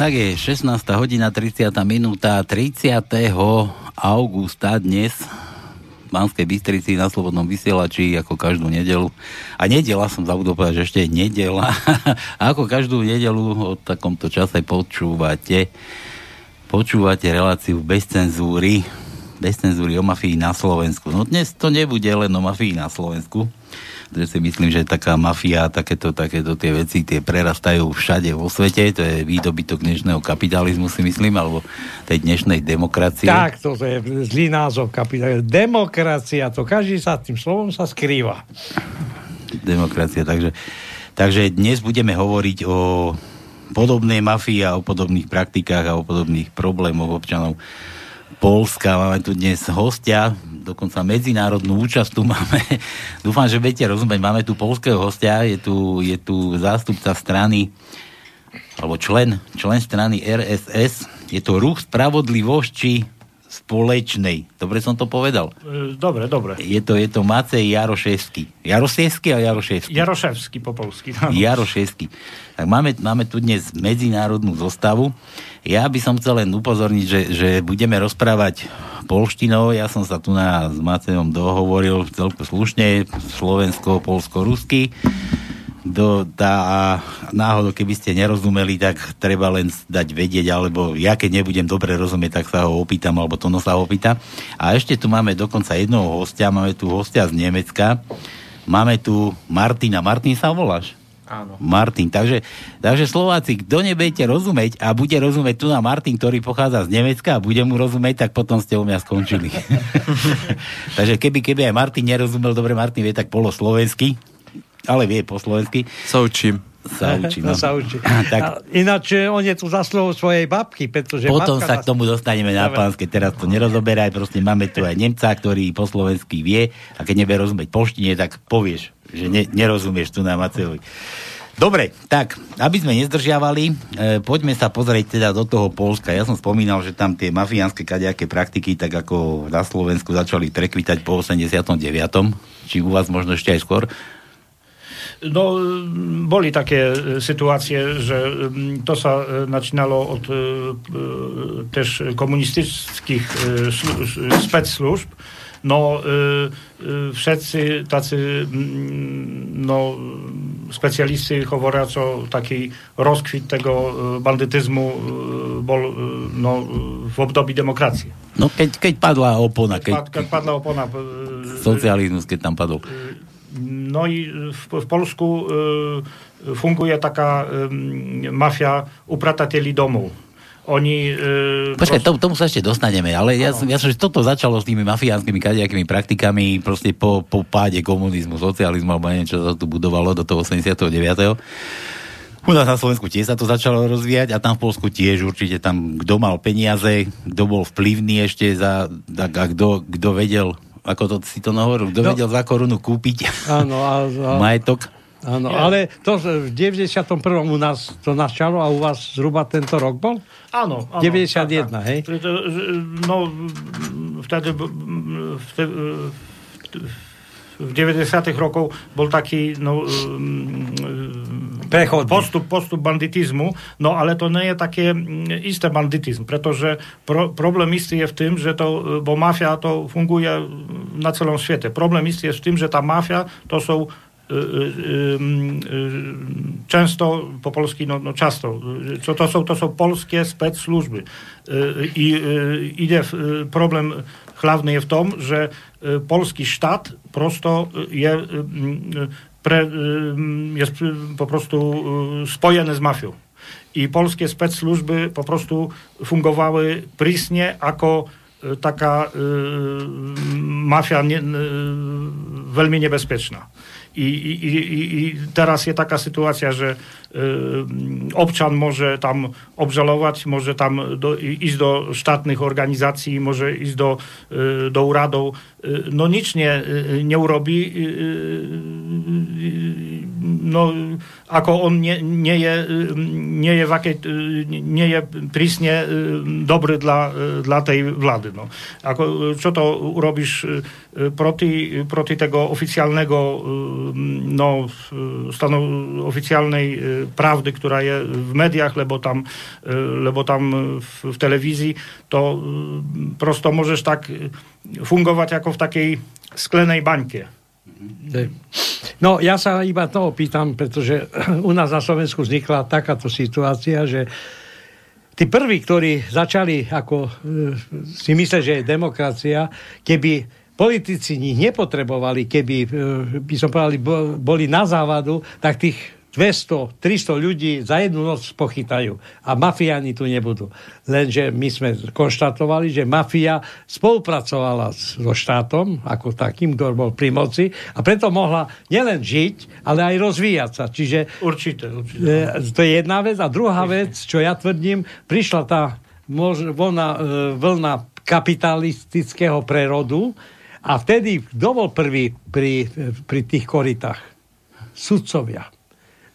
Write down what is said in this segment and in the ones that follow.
Tak je, 16. hodina, 30. minúta, 30. augusta dnes v Banskej Bystrici na Slobodnom vysielači ako každú nedelu. A nedela som zabudol povedať, že ešte je nedela. A ako každú nedelu o takomto čase počúvate počúvate reláciu bez cenzúry bez cenzúry o mafii na Slovensku. No dnes to nebude len o mafii na Slovensku že si myslím, že taká mafia, takéto, takéto tie veci, tie prerastajú všade vo svete, to je výdobytok dnešného kapitalizmu, si myslím, alebo tej dnešnej demokracie. Tak, to je zlý názov kapitalizmu. Demokracia, to každý sa tým slovom sa skrýva. Demokracia, takže, takže dnes budeme hovoriť o podobnej mafii a o podobných praktikách a o podobných problémoch občanov Polska. Máme tu dnes hostia, dokonca medzinárodnú účasť tu máme. Dúfam, že budete rozumieť. Máme tu polského hostia, je tu, je tu zástupca strany alebo člen, člen strany RSS. Je to ruch spravodlivosti společnej. Dobre som to povedal? E, dobre, dobre. Je to, je to Macej Jaroševský. Jaroševský a Jaroševský? Jaroševský po polsky. No. Jaroševský. Tak máme, máme tu dnes medzinárodnú zostavu. Ja by som chcel len upozorniť, že, že budeme rozprávať polštinou. Ja som sa tu na, s Macejom dohovoril celku slušne, slovensko, polsko, rusky do, tá, a náhodou, keby ste nerozumeli, tak treba len dať vedieť, alebo ja keď nebudem dobre rozumieť, tak sa ho opýtam, alebo to no sa ho opýta. A ešte tu máme dokonca jednoho hostia, máme tu hostia z Nemecka, máme tu Martina. Martin sa voláš? Áno. Martin. Takže, takže Slováci, kto nebudete rozumieť a bude rozumieť tu na Martin, ktorý pochádza z Nemecka a bude mu rozumieť, tak potom ste u mňa skončili. takže keby, keby aj Martin nerozumel, dobre, Martin vie tak poloslovensky, ale vie po slovensky. Sa učím. Sa učí, no. sa učí. tak, ináč on je tu zaslov svojej babky, pretože Potom sa k tomu dostaneme na pánske, teraz to nerozoberaj, proste máme tu aj Nemca, ktorý po slovensky vie a keď nevie rozumieť poštine, tak povieš, že ne, nerozumieš tu na Macejovi. Dobre, tak, aby sme nezdržiavali, e, poďme sa pozrieť teda do toho Polska. Ja som spomínal, že tam tie mafiánske kadejaké praktiky, tak ako na Slovensku začali prekvitať po 89. Či u vás možno ešte aj skôr. No, boli také e, sytuacje, że to sa e, zaczynało od e, też komunistycznych spec służb. No, wszyscy tacy no, specjaliści mówią o taki rozkwit tego bandytyzmu bol, no, w období demokracji. No, keď, keď padła opona. Keď, keď padła opona. Keď tam padł. No i w, w Polsku y, funguje taka y, mafia upratatelí domov. Oni... Y, Počkaj, prost... tomu, sa ešte dostaneme, ale ja, ja som, že toto začalo s tými mafiánskymi kadejakými praktikami proste po, po páde komunizmu, socializmu, alebo neviem, čo sa tu budovalo do toho 89. U nás na Slovensku tiež sa to začalo rozvíjať a tam v Polsku tiež určite tam, kto mal peniaze, kto bol vplyvný ešte za, a kto, kto vedel ako to si to nahovoril, kto no. vedel za korunu kúpiť áno, a, a, majetok. Áno, ja. ale to v 91. u nás to načalo a u vás zhruba tento rok bol? Áno. áno 91, tak, hej? No, vtedy, vtedy v 90. rokov bol taký no, Prechodný. postup, postup bandytizmu, no ale to nie je také isté bandytizm, pretože pro, problém istý je v tym, że to, bo mafia to funguje na celom świecie. Problem istý je v tym, že ta mafia to są często po polski, no, no często, co to są, to są polskie spec służby. I idzie problem hlavny je v tom, že polski štát prosto je, pre, je po prostu spojený s mafią. I polskie spec służby po prostu fungowały prysnie jako taka y, mafia nie, y, veľmi nebezpieczna. I, i, i, I teraz jest taka sytuacja, że y, obczan może tam obżalować, może tam do, iść do sztatnych organizacji, może iść do, y, do uradą. Y, no nic nie, y, nie urobi, y, no, ako on nie, nie, je, nie je, aké, nie je prísne dobry dla, dla tej vlády. No. Ako, čo to urobíš proti, proti tego oficjalnego no, stanu oficjalnej prawdy, która je w mediach, lebo tam, lebo tam w, w telewizji, to prosto możesz tak fungovať ako v takej sklenej baňke. No, ja sa iba to opýtam, pretože u nás na Slovensku vznikla takáto situácia, že tí prví, ktorí začali ako e, si myslieť, že je demokracia, keby politici nich nepotrebovali, keby, e, by som povedali, boli na závadu, tak tých 200, 300 ľudí za jednu noc pochytajú. A mafiáni tu nebudú. Lenže my sme konštatovali, že mafia spolupracovala so štátom, ako takým, kto bol pri moci, a preto mohla nielen žiť, ale aj rozvíjať sa. Čiže určite, určite. E, to je jedna vec. A druhá vec, čo ja tvrdím, prišla tá vlna, e, vlna kapitalistického prerodu a vtedy kto bol prvý pri, pri tých koritách? Sudcovia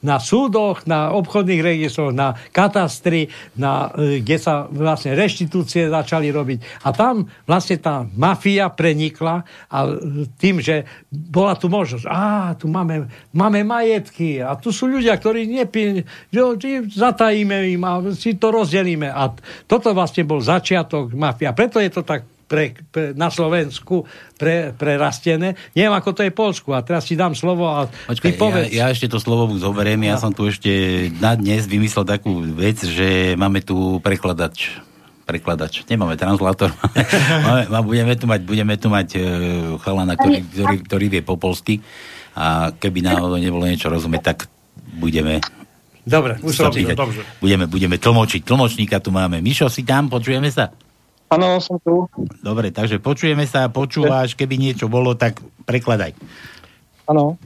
na súdoch, na obchodných registroch, na katastri, na, e, kde sa vlastne reštitúcie začali robiť. A tam vlastne tá mafia prenikla a tým, že bola tu možnosť, a tu máme, máme majetky a tu sú ľudia, ktorí nepí, zatajíme im a si to rozdelíme. A toto vlastne bol začiatok mafia. Preto je to tak pre, pre, na Slovensku pre, prerastené. Neviem, ako to je Polsku. A teraz ti dám slovo a Počkaj, ty povedz. Ja, ja ešte to slovo zoberiem. Ja no. som tu ešte na dnes vymyslel takú vec, že máme tu prekladač prekladač. Nemáme translátor. máme, budeme tu mať, budeme tu mať uh, chalana, ktorý, ktorý, ktorý vie po polsky a keby náhodou nebolo niečo rozumieť, tak budeme Dobre, už som Budeme, budeme tlmočiť. Tlmočníka tu máme. Mišo, si tam? Počujeme sa? Áno, som tu. Dobre, takže počujeme sa, počúvaš, keby niečo bolo, tak prekladaj. Áno.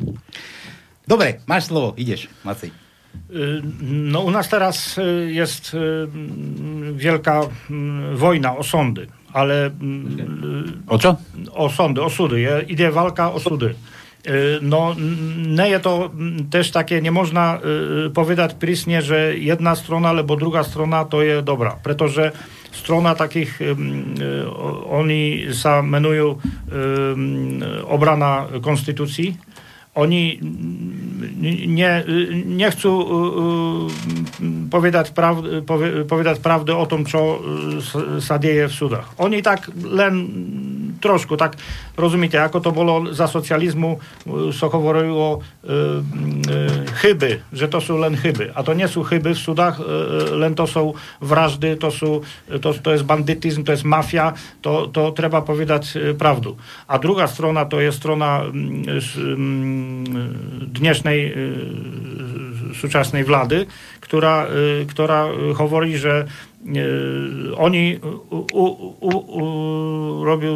Dobre, máš slovo, ideš, Macej. No u nas teraz jest wielka wojna o sądy, ale... O co? O sądy, o sudy. Idzie walka o sudy. No, nie jest to też takie, nie można powiedzieć prysnie, że jedna strona albo druga strona to jest dobra, pretože strona takich, oni sa menujú obrana konstytucji. Oni nie, nie chcú povedať, prav, povedať pravdu o tom, čo sa deje v súdach. Oni tak len trošku, tak rozumiete, ako to bolo za socializmu, sa hovorilo chyby, že to sú len chyby. A to nie sú chyby v súdach, len to sú vraždy, to, sú, to, to jest bandytyzm, to jest mafia, to, to treba povedať pravdu. A druga strona to je strona dnešnej súčasnej vlády, która, która hovorí, že oni u, u, u, robią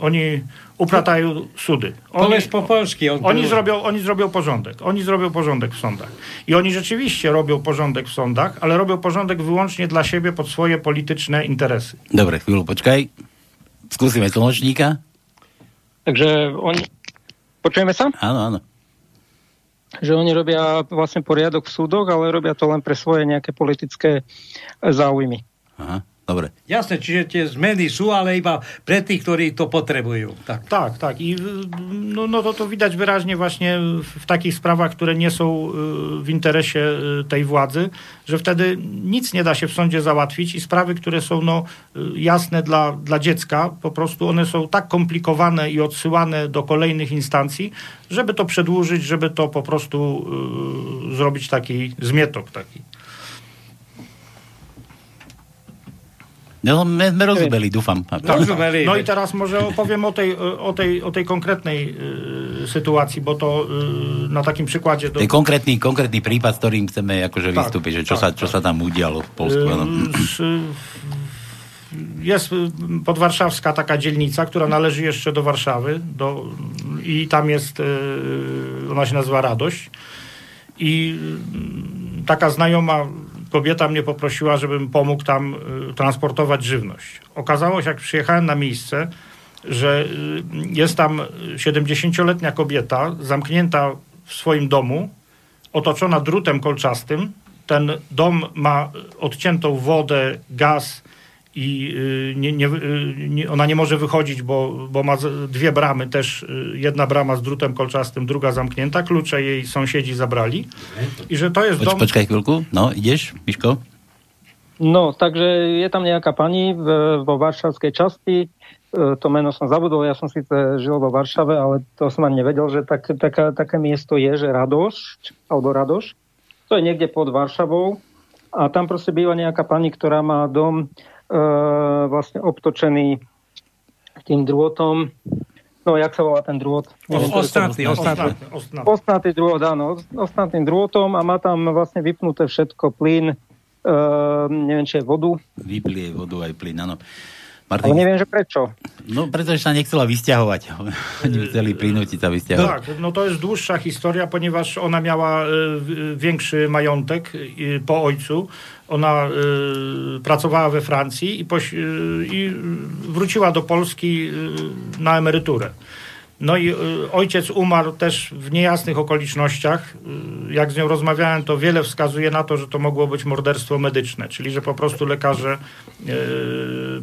oni upratają sudy. Oni, po polski. On oni, zrobią, oni zrobią porządek. Oni zrobią porządek w sądach. I oni rzeczywiście robią porządek w sądach, ale robią porządek wyłącznie dla siebie pod swoje polityczne interesy. Dobre, chwilę poczekaj. Skúsime tlmočníka. Takže oni... Počujeme sa? Áno, áno. Že oni robia vlastne poriadok v súdoch, ale robia to len pre svoje nejaké politické záujmy. Aha. Dobre. Jasné, čiže tie zmeny sú, ale iba pre tých, ktorí to potrebujú. Tak, tak. tak. I no, no to, to widać wyraźnie właśnie w takich sprawach, które nie są w interesie tej władzy, że wtedy nic nie da się w sądzie załatwić i sprawy, które są no, jasne dla, dla dziecka, po prostu one są tak komplikowane i odsyłane do kolejnych instancji, żeby to przedłużyć, żeby to po prostu y, zrobić taki zmietok taki. No, my, my rozumeli, dúfam. Rozumeli. No i teraz może opowiem o tej, o tej, o tej konkretnej y, sytuacji, bo to y, na takim przykładzie... Do... konkretný, konkrétny prípad, s ktorým chceme akože tak, vystúpiť, že čo, tak, sa, čo tak. sa tam udialo v Polsku. Y, jest podwarszawska taka dzielnica, która należy jeszcze do Warszawy do, i tam jest, ona się nazywa Radość i taka znajoma kobieta mnie poprosiła, żebym pomógł tam y, transportować żywność. Okazało się, jak przyjechałem na miejsce, że y, jest tam 70-letnia kobieta zamknięta w swoim domu, otoczona drutem kolczastym. Ten dom ma odciętą wodę, gaz i y, nie, nie, y, nie, ona nie może wychodzić, bo, bo ma dwie bramy też. Y, jedna brama z drutem kolczastym, druga zamknięta. Klucze jej sąsiedzi zabrali. I że to jest Poč, dom... Počkaj chvíľku. No, ideš, Miško? No, takže je tam nejaká pani v, vo varšavskej časti, e, to meno som zabudol, ja som síce žil vo Varšave, ale to som ani nevedel, že tak, taká, také miesto je, že Radoš, alebo Radoš, to je niekde pod Varšavou a tam proste býva nejaká pani, ktorá má dom vlastne obtočený tým drôtom, no jak sa volá ten drôt? Ostnatý, Ostnatý, ostnatý. drôt, áno, ostnatým drôtom a má tam vlastne vypnuté všetko, plyn, e, neviem, či je vodu, Vyplie vodu aj plyn, áno. ale Martin, neviem, že prečo. no pretože sa nechcela vysťahovať. Oni chceli prinútiť sa vysťahovať. Tak, no to jest dłuższa historia, ponieważ ona miała e, większy majątek e, po ojcu. Ona e, pracowała we Francji i, poś, i wróciła do Polski e, na emeryturę. No i e, ojciec umarł też w niejasnych okolicznościach. E, Jak z nią rozmawiałem, to wiele wskazuje na to, że to mogło być morderstwo medyczne, czyli że po prostu lekarze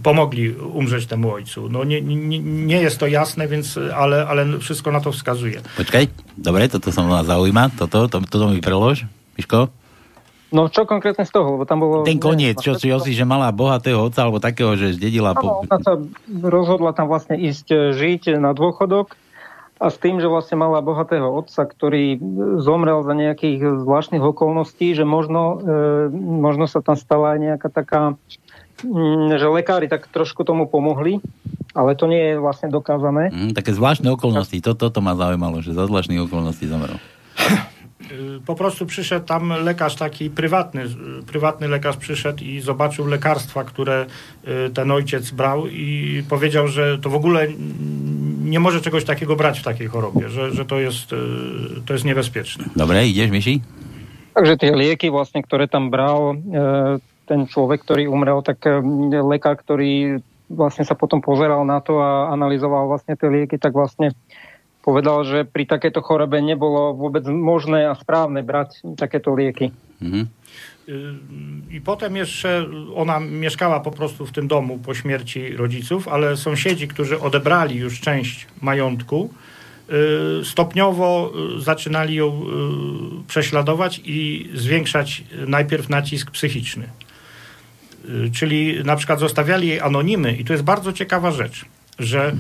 pomogli umrzeć temu ojcu. No nie, nie, nie jest to jasne, więc, ale, ale wszystko na to wskazuje. Počkaj, dobre, toto sa ma zaujíma, toto, to, toto mi prelož, Miško. No čo konkrétne z toho? Lebo tam bolo... Ten koniec, čo si si, že mala bohatého otca, alebo takého, že zdedila... Po... Áno, ona sa rozhodla tam vlastne ísť e, žiť na dôchodok a s tým, že vlastne mala bohatého otca, ktorý zomrel za nejakých zvláštnych okolností, že možno, e, možno sa tam stala aj nejaká taká, mm, že lekári tak trošku tomu pomohli, ale to nie je vlastne dokázané. Mm, také zvláštne okolnosti, toto to ma zaujímalo, že za zvláštnych okolností zomrel. Y, Po prostu przyszedł tam lekarz taki prywatny, y, prywatny lekarz przyszedł i zobaczył lekarstwa, które y, ten ojciec brał i powiedział, że to w ogóle nie może czegoś takiego brać w takiej chorobie, że, że to, jest, to jest niebezpieczne. Dobre, ideš, Miši? Takže tie lieky vlastne, ktoré tam bral e, ten človek, ktorý umrel, tak e, lekár, ktorý vlastne sa potom pozeral na to a analyzoval vlastne tie lieky, tak vlastne povedal, že pri takéto chorobe nebolo vôbec možné a správne brať takéto lieky. Mhm. Y, I potem jeszcze ona mieszkała po prostu w tym domu po śmierci rodziców, ale sąsiedzi, którzy odebrali już część majątku, y, stopniowo y, zaczynali ją prześladować i zwiększać najpierw nacisk psychiczny. Czyli na przykład zostawiali jej anonimy i to jest bardzo ciekawa rzecz, że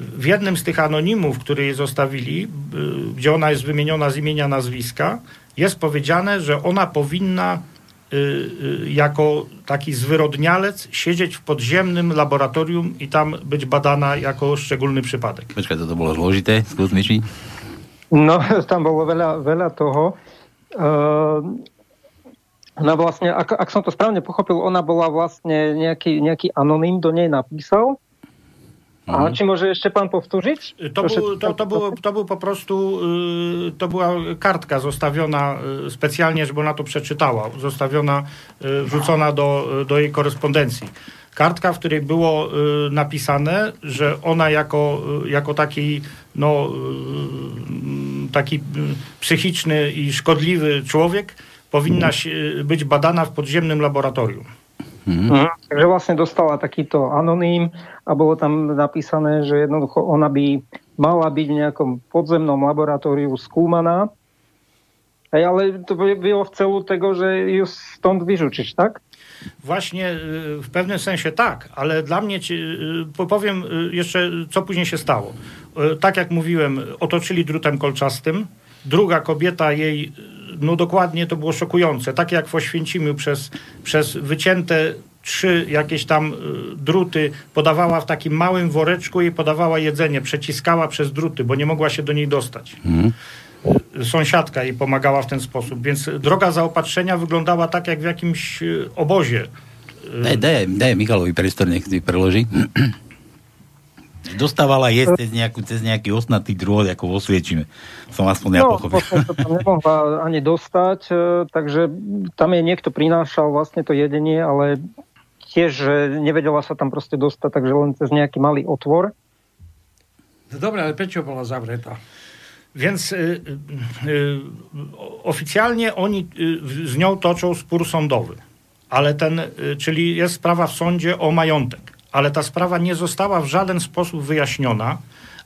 w jednym z tych anonimów, który jej zostawili, y, gdzie ona jest wymieniona z imienia, nazwiska, jest powiedziane, że ona powinna y, y, jako taki zwyrodnialec siedzieć w podziemnym laboratorium i tam być badana jako szczególny przypadek. Počkaj, toto bolo zložité, skús, Miši. No, tam bolo veľa, veľa toho. Uh, ona vlastne, ak, ak som to správne pochopil, ona bola vlastne nejaký, nejaký anonym do nej napísal. A Mhm. či môže ešte pán powtórzyć? To, Proszę, był, to, to, było, to był po prostu, y, to była kartka zostawiona y, specjalnie, żeby ona to przeczytała, zostawiona, y, wrzucona do, do jej korespondencji. Kartka, w której było napisane, że ona jako, jako taki, no, taki psychiczny i szkodliwy człowiek powinna być badana w podziemnym laboratorium. Mhm. Takže vlastne dostala takýto anonym a bolo tam napísané, že jednoducho ona by mala byť v nejakom podzemnom laboratóriu skúmaná. Hej, ale to by było w celu tego, że ju stąd wyrzucić, tak? Właśnie y, w pewnym sensie tak, ale dla mnie, y, powiem y, jeszcze, co później się stało. Tak jak mówiłem, otoczyli drutem kolczastym. Druga kobieta jej, no dokładnie to było szokujące. Tak jak w Oświęcimiu przez, przez wycięte trzy jakieś tam y, druty podawała w takim małym woreczku i podawała jedzenie, przeciskała przez druty, bo nie mogła się do niej dostać. Y, Sąsiadka jej pomagała w ten sposób, więc droga zaopatrzenia wyglądała tak jak w jakimś y, obozie. Daj, daj, daj Michalovi priestor, nech si preloží. Dostávala jesť cez, nejakú, cez nejaký osnatý drôt, ako vo Sviečime. Som aspoň ja No, pochopil. tam nemohla ani dostať, e, takže tam jej niekto prinášal vlastne to jedenie, ale tiež nevedela sa tam proste dostať, takže len cez nejaký malý otvor. No dobre, ale prečo bola zavretá? Więc y, y, y, oficjalnie oni z nią toczą spór sądowy, ale ten, czyli jest sprawa w sądzie o majątek, ale ta sprawa nie została w żaden sposób wyjaśniona,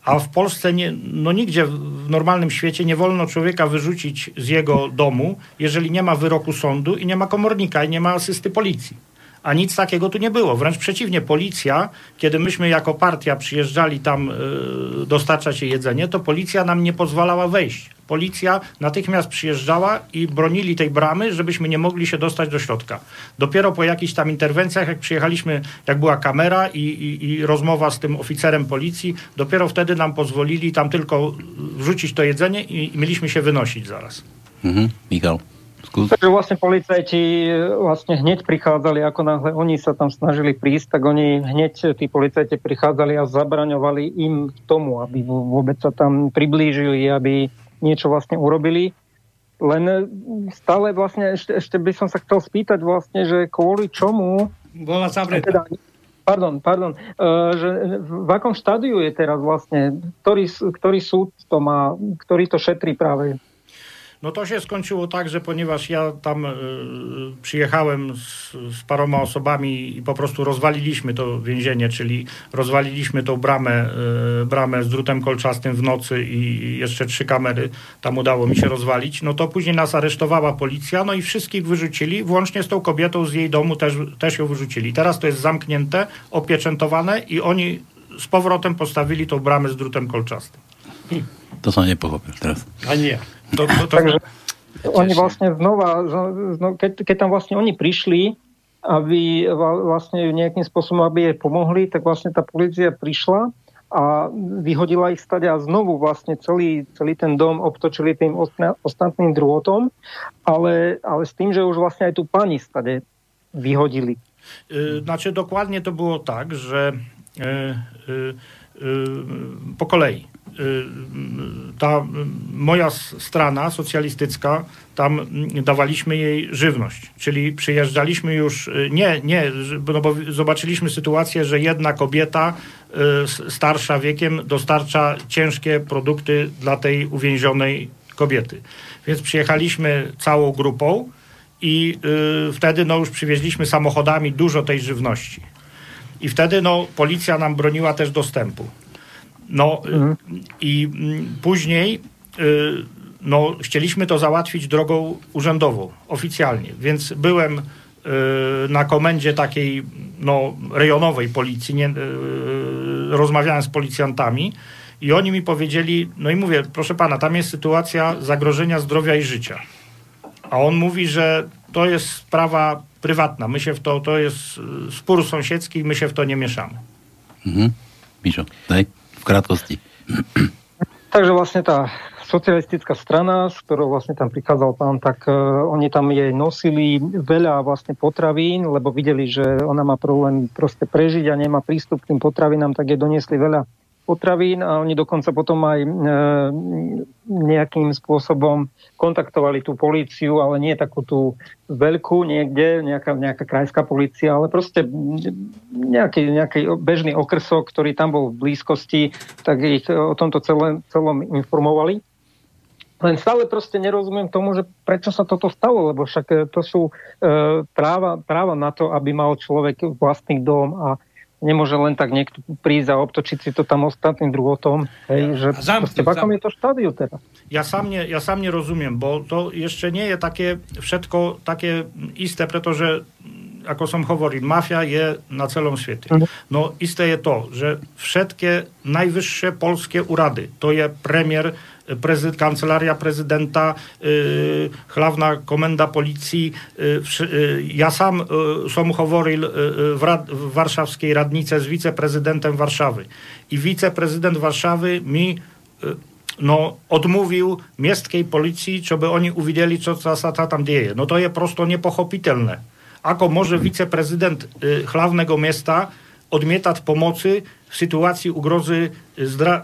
a w Polsce nie, no nigdzie w normalnym świecie nie wolno człowieka wyrzucić z jego domu, jeżeli nie ma wyroku sądu i nie ma komornika i nie ma asysty policji. A nic takiego tu nie było. Wręcz przeciwnie, policja, kiedy myśmy jako partia przyjeżdżali tam y, dostarczać jej jedzenie, to policja nam nie pozwalała wejść. Policja natychmiast przyjeżdżała i bronili tej bramy, żebyśmy nie mogli się dostać do środka. Dopiero po jakichś tam interwencjach, jak przyjechaliśmy, jak była kamera i, i, i rozmowa z tym oficerem policji, dopiero wtedy nam pozwolili tam tylko wrzucić to jedzenie i, i mieliśmy się wynosić zaraz. Mhm. Michal. Skús. Takže vlastne policajti vlastne hneď prichádzali, ako náhle oni sa tam snažili prísť, tak oni hneď tí policajti prichádzali a zabraňovali im k tomu, aby vôbec sa tam priblížili, aby niečo vlastne urobili. Len stále vlastne, ešte, ešte by som sa chcel spýtať vlastne, že kvôli čomu... Bola zavretá. Teda, pardon, pardon, uh, že v akom štádiu je teraz vlastne, ktorý, ktorý súd to má, ktorý to šetrí práve No to się skończyło tak, że ponieważ ja tam y, przyjechałem z, z, paroma osobami i po prostu rozwaliliśmy to więzienie, czyli rozwaliliśmy tą bramę, y, bramę z drutem kolczastym w nocy i jeszcze trzy kamery tam udało mi się rozwalić, no to później nas aresztowała policja, no i wszystkich wyrzucili, włącznie z tą kobietą z jej domu też, też ją wyrzucili. Teraz to jest zamknięte, opieczętowane i oni z powrotem postawili tą bramę z drutem kolczastym. To som nepochopil teraz. Ani ja. To, to, to... Takže oni vlastne znova, keď, keď tam vlastne oni prišli, aby vlastne nejakým spôsobom, aby jej pomohli, tak vlastne tá policia prišla a vyhodila ich stade a znovu vlastne celý, celý ten dom obtočili tým ostatným drôtom, ale, ale s tým, že už vlastne aj tú pani stade vyhodili. Znaczy dokładnie to było tak, że y, y, y, po kolei ta moja strona socjalistyczna, tam dawaliśmy jej żywność, czyli przyjeżdżaliśmy już, y, nie, nie, no bo zobaczyliśmy sytuację, że jedna kobieta y, starsza wiekiem dostarcza ciężkie produkty dla tej uwięzionej kobiety. Więc przyjechaliśmy całą grupą i wtedy no już przywieźliśmy samochodami dużo tej żywności. I wtedy no, policja nam broniła też dostępu. No mhm. i mm, później y, no, chcieliśmy to załatwić drogą urzędową, oficjalnie, więc byłem y, na komendzie takiej no, rejonowej policji, nie, y, rozmawiałem z policjantami i oni mi powiedzieli, no i mówię, proszę pana, tam jest sytuacja zagrożenia zdrowia i życia. A on mówi, że to jest sprawa prywatna, my się w to, to jest spór sąsiedzki, my się w to nie mieszamy. Mhm. Miszo, daj krátkosti. Takže vlastne tá socialistická strana, s ktorou vlastne tam prichádzal pán, tak uh, oni tam jej nosili veľa vlastne potravín, lebo videli, že ona má problém proste prežiť a nemá prístup k tým potravinám, tak jej doniesli veľa potravín a oni dokonca potom aj e, nejakým spôsobom kontaktovali tú políciu, ale nie takú tú veľkú niekde, nejaká, nejaká krajská polícia, ale proste nejaký, nejaký bežný okrsok, ktorý tam bol v blízkosti, tak ich o tomto celé, celom informovali. Len stále proste nerozumiem tomu, že prečo sa toto stalo, lebo však to sú e, práva, práva na to, aby mal človek vlastný dom a nemôže len tak niekto prísť a obtočiť si to tam ostatným druhotom. Hej, že w akom je to štádiu teraz? Ja sam, nie, ja sam nie rozumiem, bo to jeszcze nie je takie všetko takie isté, pretože ako som hovoril, mafia je na celom svete. Mhm. No isté je to, že všetky najvyššie polskie urady, to je premier prezyd, kancelaria prezydenta, y, komenda policji. Y, y, ja sam som hovoril w, rad, w warszawskiej radnice z wiceprezydentem Warszawy. I wiceprezydent Warszawy mi no, odmówił miestskiej policji, żeby oni uwidzieli, co sa tam dzieje. No to je prosto niepochopitelne. Ako może wiceprezydent hlavnego miasta odmietać pomocy w sytuacji ugrozy zdra,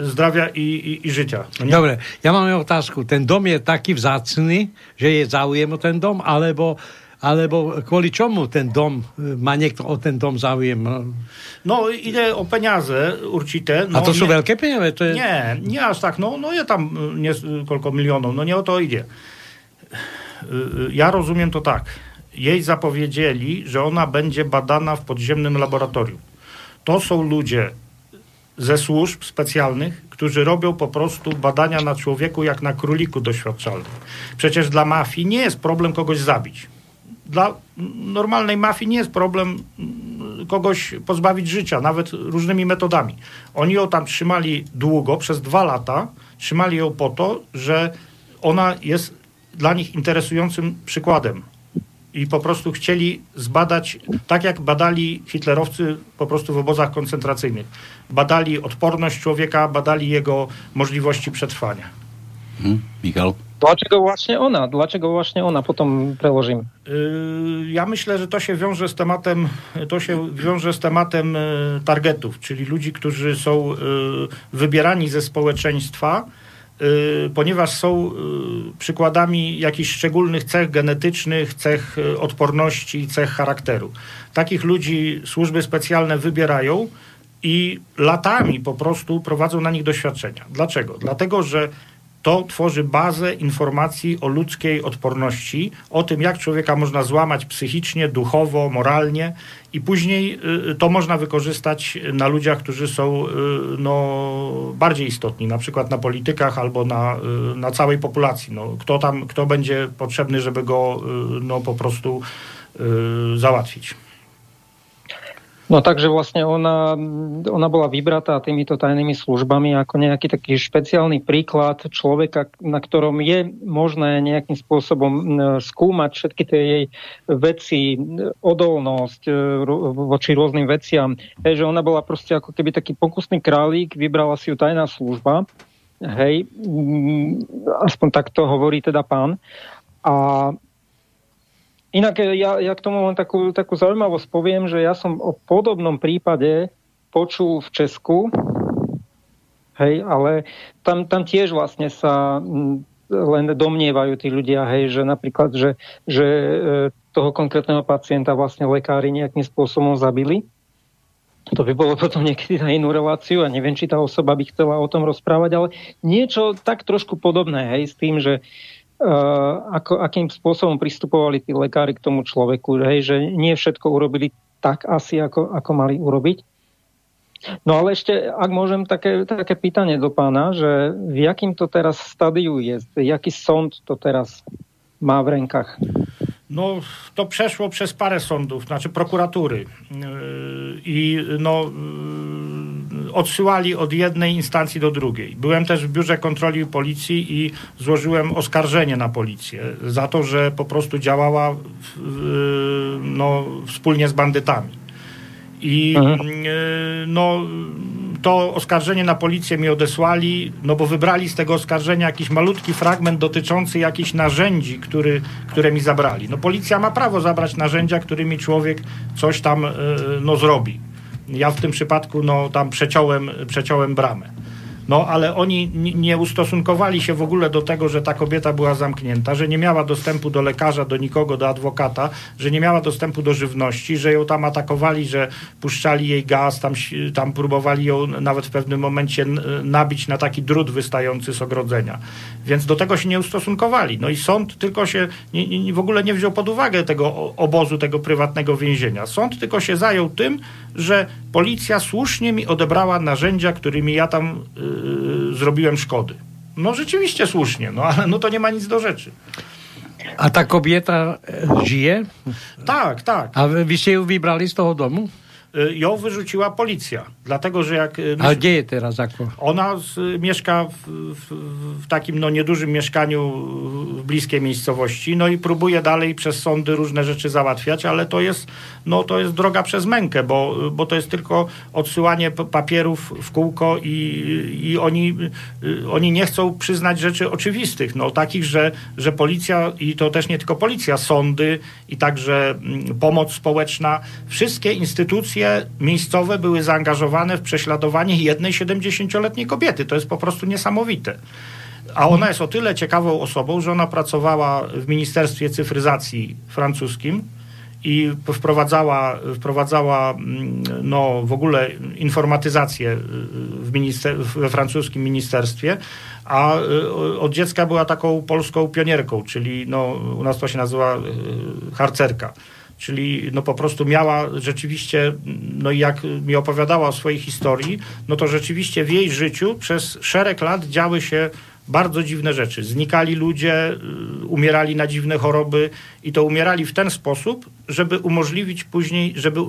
zdrowia i, i, i życia. No Dobre, ja mám otázku. Ten dom je taký vzácný, že je záujem o ten dom, alebo alebo kvôli čomu ten dom, má niekto o ten dom záujem? No ide o peniaze určité. No, A to sú nie, veľké peniaze? To je... Nie, nie aż tak. No, no je tam niekoľko milionów. No nie o to idzie. Ja rozumiem to tak. Jej zapowiedzieli, że ona będzie badana w podziemnym laboratorium. To są ludzie ze służb specjalnych, którzy robią po prostu badania na człowieku jak na króliku doświadczalnym. Przecież dla mafii nie jest problem kogoś zabić. Dla normalnej mafii nie jest problem mm, kogoś pozbawić życia, nawet różnymi metodami. Oni ją tam trzymali długo, przez dwa lata, trzymali ją po to, że ona jest dla nich interesującym przykładem i po prostu chcieli zbadać, tak jak badali hitlerowcy po prostu w obozach koncentracyjnych. Badali odporność człowieka, badali jego możliwości przetrwania. Hmm, Michał? Dlaczego właśnie ona? Dlaczego właśnie ona? Potem przełożymy. Ja myślę, że to się wiąże z tematem, to się wiąże z tematem yy, targetów, czyli ludzi, którzy są yy, wybierani ze społeczeństwa, ponieważ są y, przykładami jakichś szczególnych cech genetycznych, cech y, odporności, cech charakteru. Takich ludzi służby specjalne wybierają i latami po prostu prowadzą na nich doświadczenia. Dlaczego? Dlatego, że to tworzy bazę informacji o ludzkiej odporności, o tym, jak człowieka można złamać psychicznie, duchowo, moralnie, i później y, to można wykorzystać na ludziach, którzy są y, no, bardziej istotni, na przykład na politykach albo na, y, na całej populacji. No, kto tam, kto będzie potrzebny, żeby go no, po prostu załatwić. No takže vlastne ona, ona bola vybratá týmito tajnými službami ako nejaký taký špeciálny príklad človeka, na ktorom je možné nejakým spôsobom skúmať všetky tie jej veci, odolnosť e, voči rôznym veciam. Hej, že ona bola proste ako keby taký pokusný králík, vybrala si ju tajná služba. Hej, aspoň tak to hovorí teda pán. A Inak e, ja, ja k tomu len takú, takú zaujímavosť poviem, že ja som o podobnom prípade počul v Česku, hej, ale tam, tam tiež vlastne sa len domnievajú tí ľudia, hej, že napríklad, že, že e, toho konkrétneho pacienta vlastne lekári nejakým spôsobom zabili. To by bolo potom niekedy na inú reláciu a neviem, či tá osoba by chcela o tom rozprávať, ale niečo tak trošku podobné, hej, s tým, že, Eh, ako, akým spôsobom pristupovali tí lekári k tomu človeku, hej, že nie všetko urobili tak asi, ako, ako mali urobiť. No ale ešte, ak môžem, také, také pýtanie do pána, že v jakým to teraz stadiu je, jaký sond to teraz má v rękach? No, to przeszło przez parę sądów, znaczy prokuratury. Yy, I no, yy, odsyłali od jednej instancji do drugiej. Byłem też w biurze kontroli policji i złożyłem oskarżenie na policję za to, że po prostu działała no, wspólnie z bandytami. I mhm. yy, no to oskarżenie na policję mi odesłali, no bo wybrali z tego oskarżenia jakiś malutki fragment dotyczący jakichś narzędzi, który, które mi zabrali. No policja ma prawo zabrać narzędzia, którymi człowiek coś tam e, no, zrobi. Ja w tym przypadku no, tam przeciąłem, przeciąłem bramę. No ale oni nie ustosunkowali się w ogóle do tego, że ta kobieta była zamknięta, że nie miała dostępu do lekarza, do nikogo, do adwokata, że nie miała dostępu do żywności, że ją tam atakowali, że puszczali jej gaz, tam, tam próbowali ją nawet w pewnym momencie nabić na taki drut wystający z ogrodzenia. Więc do tego się nie ustosunkowali. No i sąd tylko się nie, nie, w ogóle nie wziął pod uwagę tego obozu, tego prywatnego więzienia. Sąd tylko się zajął tym, że policja słusznie mi odebrała narzędzia, którymi ja tam yy, zrobiłem szkody. No rzeczywiście słusznie, no ale no to nie ma nic do rzeczy. A ta kobieta e, żyje? Tak, tak. A wy, wyście ją wybrali z tego domu? Y, ją wyrzuciła policja. Dlatego, że jak... Y, A gdzie jest teraz? Jako? Ona z, mieszka w, w, w, takim no, niedużym mieszkaniu w bliskiej miejscowości, no i próbuje dalej przez sądy różne rzeczy załatwiać, ale to jest, no, to jest droga przez mękę, bo, bo to jest tylko odsyłanie papierów w kółko i, i oni, y, oni nie chcą przyznać rzeczy oczywistych, no, takich, że, że policja, i to też nie tylko policja, sądy i także mm, pomoc społeczna, wszystkie instytucje miejscowe były zaangażowane w prześladowanie jednej 70-letniej kobiety. To jest po prostu niesamowite. a ona jest o tyle ciekawą osobą, że ona pracowała w Ministerstwie Cyfryzacji francuskim i wprowadzała, wprowadzała mm, no, w ogóle informatyzację w minister, we francuskim ministerstwie, a od dziecka była taką polską pionierką, czyli no, u nas to się nazywa harcerka czyli no po prostu miała rzeczywiście, no jak mi opowiadała o swojej historii, no to rzeczywiście w jej życiu przez szereg lat działy się bardzo dziwne rzeczy. Znikali ludzie, y, umierali na dziwne choroby i to umierali w ten sposób, żeby umożliwić później, żeby y,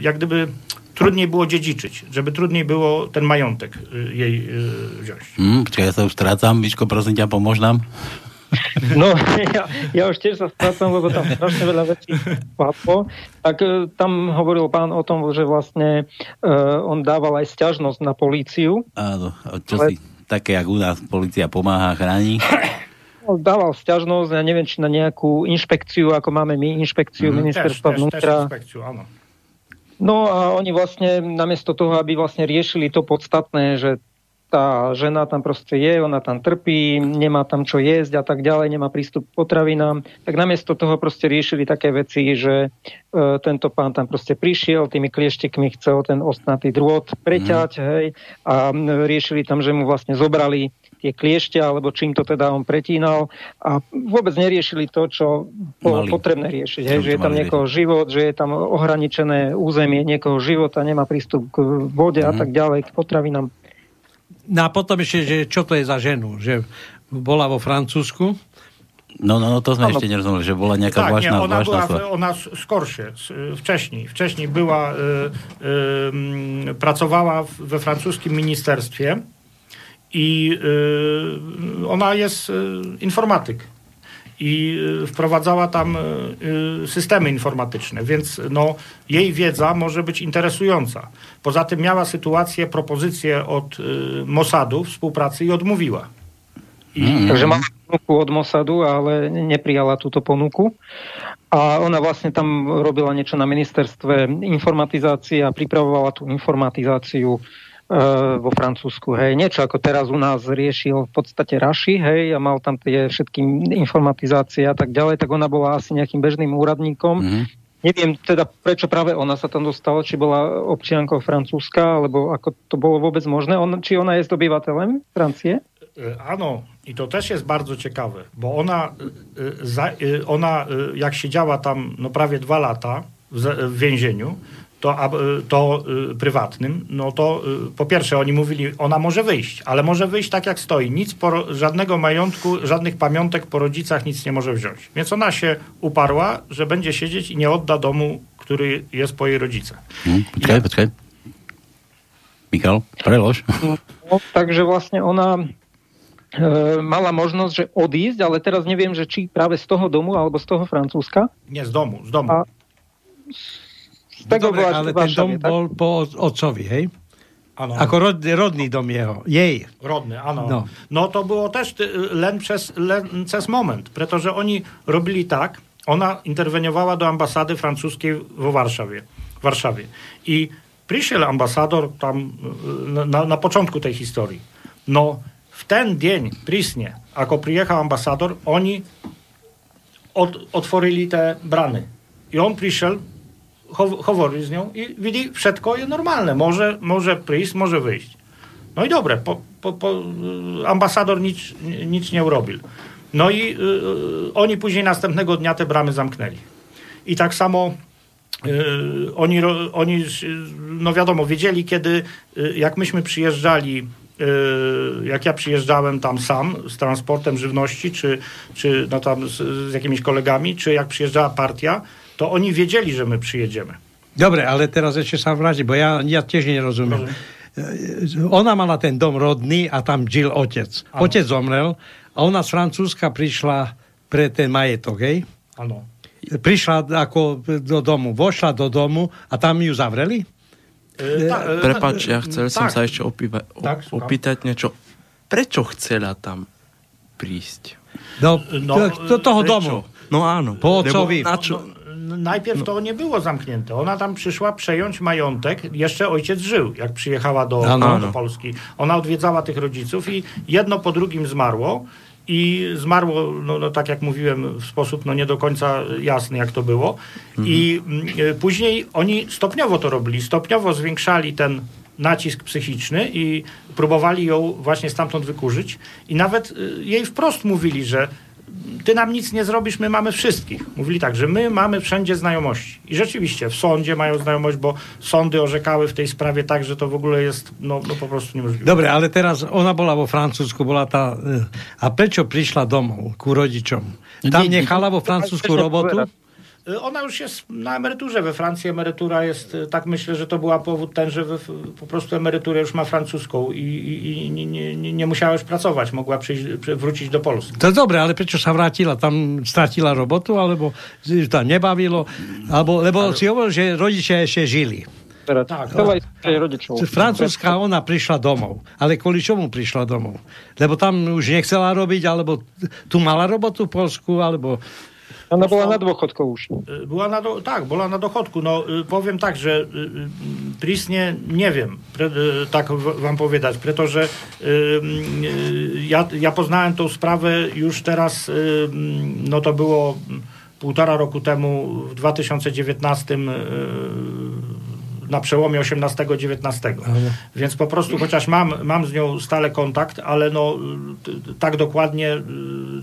jak gdyby trudniej było dziedziczyć, żeby trudniej było ten majątek y, jej wziąć. Mm, ja to już tracam, Miško, prosím ťa, pomôž nám. No, ja, ja už tiež sa strácam, lebo tam strašne veľa vecí padlo. Tak e, tam hovoril pán o tom, že vlastne uh, on dával aj sťažnosť na políciu. Áno, čo ale... si také, jak u nás policia pomáha, chráni? No, dával sťažnosť, ja neviem, či na nejakú inšpekciu, ako máme my, inšpekciu mm, ministerstva vnútra. No a oni vlastne namiesto toho, aby vlastne riešili to podstatné, že tá žena tam proste je, ona tam trpí, nemá tam čo jesť a tak ďalej, nemá prístup k potravinám, tak namiesto toho proste riešili také veci, že e, tento pán tam proste prišiel, tými klieštikmi chcel ten ostnatý drôt preťať, mm. hej, a riešili tam, že mu vlastne zobrali tie kliešte, alebo čím to teda on pretínal a vôbec neriešili to, čo bolo mali. potrebné riešiť. Hej, že je tam niekoho život, že je tam ohraničené územie niekoho života, nemá prístup k vode mm. a mhm. tak ďalej, k potravinám. No a potom ešte, že čo to je za ženu? Že bola vo Francúzsku? No, no, no to sme ano. ešte nerozumeli, že bola nejaká tak, zvláštna, nie, ona zvláštna była, ona skorsze, wcześniej. Wcześniej była, y, y, pracowała we francuskim ministerstwie i y, ona jest informatyk i y, wprowadzała tam y, y, systemy informatyczne, więc no, jej wiedza może być interesująca. Poza tym miała sytuację, propozycję od Mossadu współpracy i odmówiła. I... Mm. Takže mala ponuku od Mossadu, ale neprijala túto ponuku. A ona vlastne tam robila niečo na ministerstve informatizácie a pripravovala tú informatizáciu Eh, vo Francúzsku, hej, niečo ako teraz u nás riešil v podstate Raši, hej, a mal tam tie všetky informatizácie a tak ďalej, tak ona bola asi nejakým bežným úradníkom. Mm-hmm. Neviem teda, prečo práve ona sa tam dostala, či bola občiankou Francúzska, alebo ako to bolo vôbec možné. On, či ona jest obyvateľem Francie? Ano, i to też jest bardzo ciekawe, bo ona, ona jak siedziała tam no prawie dwa lata w, w więzieniu, to, to y, prywatnym, no to y, po pierwsze oni mówili, ona może wyjść, ale może wyjść tak jak stoi. Nic, po, żadnego majątku, żadnych pamiątek po rodzicach nic nie może wziąć. Więc ona się uparła, że będzie siedzieć i nie odda domu, który jest po jej rodzicach. Hmm, poczekaj, ja... poczekaj. Michal, prelož. No, takže vlastne ona e, mala možnosť, že odísť, ale teraz neviem, že či práve z toho domu alebo z toho Francúzska. Nie, z domu, z domu. A z tego Dobre, ale ten dom tak? bol po otcovi, hej? Ano. Ako rod, rodný dom jeho, jej. Rodny, ano. No. no to było też len przez, len przez moment, pretože oni robili tak, ona interweniowała do ambasady francuskiej w Warszawie. W Warszawie. I przyszedł ambasador tam na, na początku tej historii. No, w ten dzień, prísne, ako przyjechał ambasador, oni od, otworili te brany. I on przyszedł hovorí z nią i widzi, wszystko jest normalne. Może, może przyjść, może wyjść. No i dobre, po, po, po, ambasador nic, nic nie urobił. No i y, oni później następnego dnia te bramy zamknęli. I tak samo y, oni, oni, no wiadomo, wiedzieli kiedy, y, jak myśmy przyjeżdżali y, jak ja przyjeżdżałem tam sam z transportem żywności, czy, czy no tam z, z jakimiś kolegami, czy jak przyjeżdżała partia, to oni wiedzieli, že my přijedeme. Dobre, ale teraz ešte sa vráti, bo ja, ja tiež nerozumiem. Rozumiem. Ona mala ten dom rodný a tam žil otec. Ano. Otec zomrel a ona z Francúzska prišla pre ten majetok, hej? Áno. Prišla ako do domu, vošla do domu a tam ju zavreli? E, ta, e, Prepač, ja chcel tak. som sa ešte opýva, tak, opýtať niečo. Prečo chcela tam prísť? No, no to, toho prečo? domu. No áno. Po otcovi. Na čo? Najpierw to nie było zamknięte. Ona tam przyszła przejąć majątek. Jeszcze ojciec żył, jak przyjechała do, no, no, do Polski. Ona odwiedzała tych rodziców i jedno po drugim zmarło. I zmarło, no, no, tak jak mówiłem, w sposób no, nie do końca jasny, jak to było. Mhm. I y, później oni stopniowo to robili, stopniowo zwiększali ten nacisk psychiczny i próbowali ją właśnie stamtąd wykurzyć. I nawet y, jej wprost mówili, że ty nam nic nie zrobisz, my mamy wszystkich. Mówili tak, że my mamy wszędzie znajomości. I rzeczywiście w sądzie mają znajomość, bo sądy orzekały w tej sprawie tak, że to w ogóle jest no, no po prostu niemożliwe. Dobre, ale teraz ona bola vo Francúzsku, bola ta... Y, a prečo prišla domov ku rodičom? Tam nechala vo Francúzsku robotu? Y, ona już jest na emeryturze. We Francji emerytura jest, y, tak myślę, że to była powód ten, że po prostu emeryturę już ma francuską i, i, i nie, nie, nie, musiała już pracować. Mogła przyjść, wrócić do Polski. To dobre, ale sa vrátila? Tam stratila robotu, alebo tam nebavilo? Albo, lebo ale... si hovoril, že rodičia ešte žili. Tak, tak. Francúzska, ona prišla domov. Ale kvôli čomu prišla domov? Lebo tam už nechcela robiť, alebo tu mala robotu v Polsku, alebo ona była na dochodku już. Y, była na do, tak, była na dochodku. No, y, powiem tak, że Trisnie nie wiem, y, tak wam powiedzieć, pretože ja, ja poznałem tą sprawę już teraz, no to było półtora roku temu, w 2019 na przełomie XVIII-XIX. Więc po prostu, chociaż mam, mam z nią stale kontakt, ale no tak dokładnie,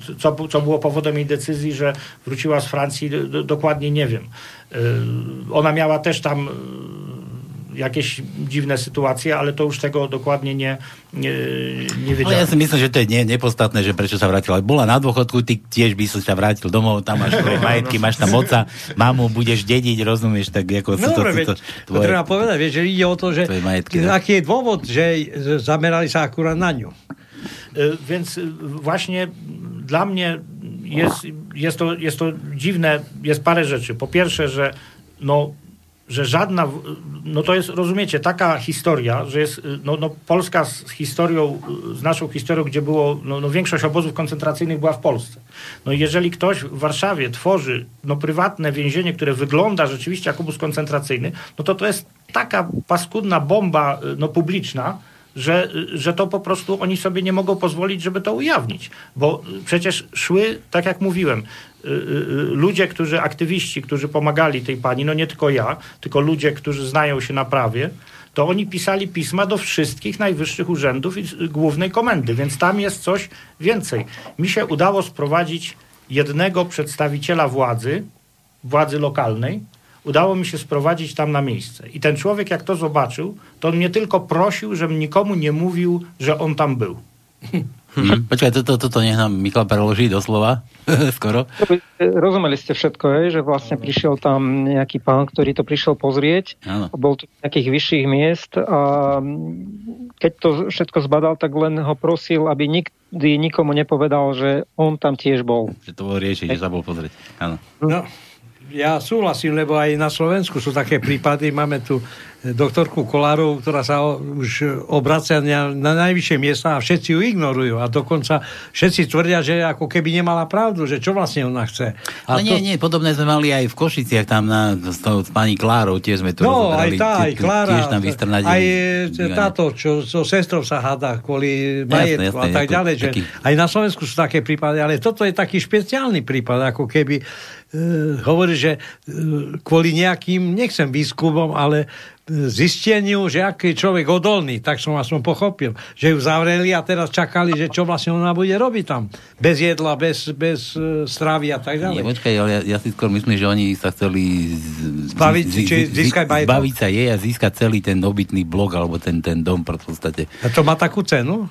y, co, co było powodem jej decyzji, że wróciła z Francji, dokładnie nie wiem. Y, ona miała też tam jakieś dziwne sytuacje, ale to już tego dokładnie nie, nie, nie wiedziałem. Ale ja si myslím, že to je nie, nepostatné, že prečo sa vrátila. Bola na dôchodku, ty tiež by si sa vrátil domov, tam máš tvoje majetky, máš tam moca, mamu budeš dediť, rozumieš, tak ako... No, to, dobre, to, to, tvoje, treba povedať, vieš, že ide o to, že majetky, aký je dôvod, že zamerali sa akurát na ňu. E, więc właśnie dla mnie jest, jest, to, jest to dziwne, jest parę rzeczy. Po pierwsze, że no, że żadna, no to jest, rozumiecie, taka historia, że jest, no, no Polska z historią, z naszą historią, gdzie było, no, no większość obozów koncentracyjnych była w Polsce. No i jeżeli ktoś w Warszawie tworzy, no prywatne więzienie, które wygląda rzeczywiście jak obóz koncentracyjny, no to to jest taka paskudna bomba, no publiczna, że, że to po prostu oni sobie nie mogą pozwolić, żeby to ujawnić. Bo przecież szły, tak jak mówiłem, ludzie, którzy, aktywiści, którzy pomagali tej pani, no nie tylko ja, tylko ludzie, którzy znają się na prawie, to oni pisali pisma do wszystkich najwyższych urzędów i głównej komendy, więc tam jest coś więcej. Mi się udało sprowadzić jednego przedstawiciela władzy, władzy lokalnej, udało mi się sprowadzić tam na miejsce. I ten człowiek, jak to zobaczył, to on mnie tylko prosił, żebym nikomu nie mówił, że on tam był. Hmm. Počkaj, toto, toto nech nám Michal preloží doslova, skoro. Rozumeli ste všetko, že vlastne prišiel tam nejaký pán, ktorý to prišiel pozrieť. Ano. Bol tu nejakých vyšších miest a keď to všetko zbadal, tak len ho prosil, aby nikdy nikomu nepovedal, že on tam tiež bol. Že to bol riešiť, že sa bol pozrieť. Áno. No ja súhlasím, lebo aj na Slovensku sú také prípady. Máme tu doktorku Kolárovú, ktorá sa už obracia na, na najvyššie miesta a všetci ju ignorujú. A dokonca všetci tvrdia, že ako keby nemala pravdu, že čo vlastne ona chce. A Ale to... nie, nie, podobné sme mali aj v Košiciach tam na, s, to, s pani Klárou, tiež sme to No, aj tá, aj Klára, tiež tam aj táto, čo so sestrou sa hádá kvôli majetku a tak ďalej. Že taký... Aj na Slovensku sú také prípady, ale toto je taký špeciálny prípad, ako keby E, hovorí, že e, kvôli nejakým, nechcem výskumom, ale e, zisteniu, že aký je človek odolný, tak som aspoň pochopil, že ju zavreli a teraz čakali, že čo vlastne ona bude robiť tam. Bez jedla, bez, bez stravy a tak ďalej. Nie, počkaj, ale ja, ja si skôr myslím, že oni sa chceli zbaviť, z, či získať zbaviť sa jej a získať celý ten obytný blok alebo ten, ten dom v podstate. A to má takú cenu?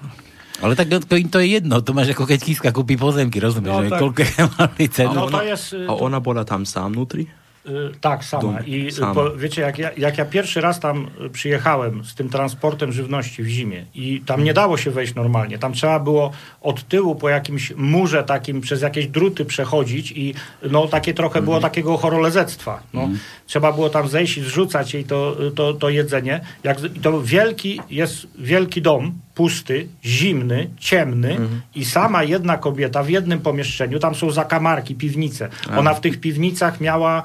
Ale tak to, im to je jedno, to máš ako keď Kiska kúpi pozemky, rozumieš, no, že tak... koľko je mali cenu. No, to a ona bola tam sám vnútri? Y, tak, sama. I y, sama. Po, wiecie, jak ja, jak ja pierwszy raz tam przyjechałem z tym transportem żywności w zimie i tam nie dało się wejść normalnie. Tam trzeba było od tyłu po jakimś murze takim przez jakieś druty przechodzić i no takie trochę było mhm. takiego chorolezectwa. No. Mm. Trzeba było tam zejść i zrzucać jej to, to, to jedzenie. Jak, to wielki, jest wielki dom, pusty, zimny, ciemny mhm. i sama jedna kobieta w jednym pomieszczeniu, tam są zakamarki, piwnice. Ona w tych piwnicach miała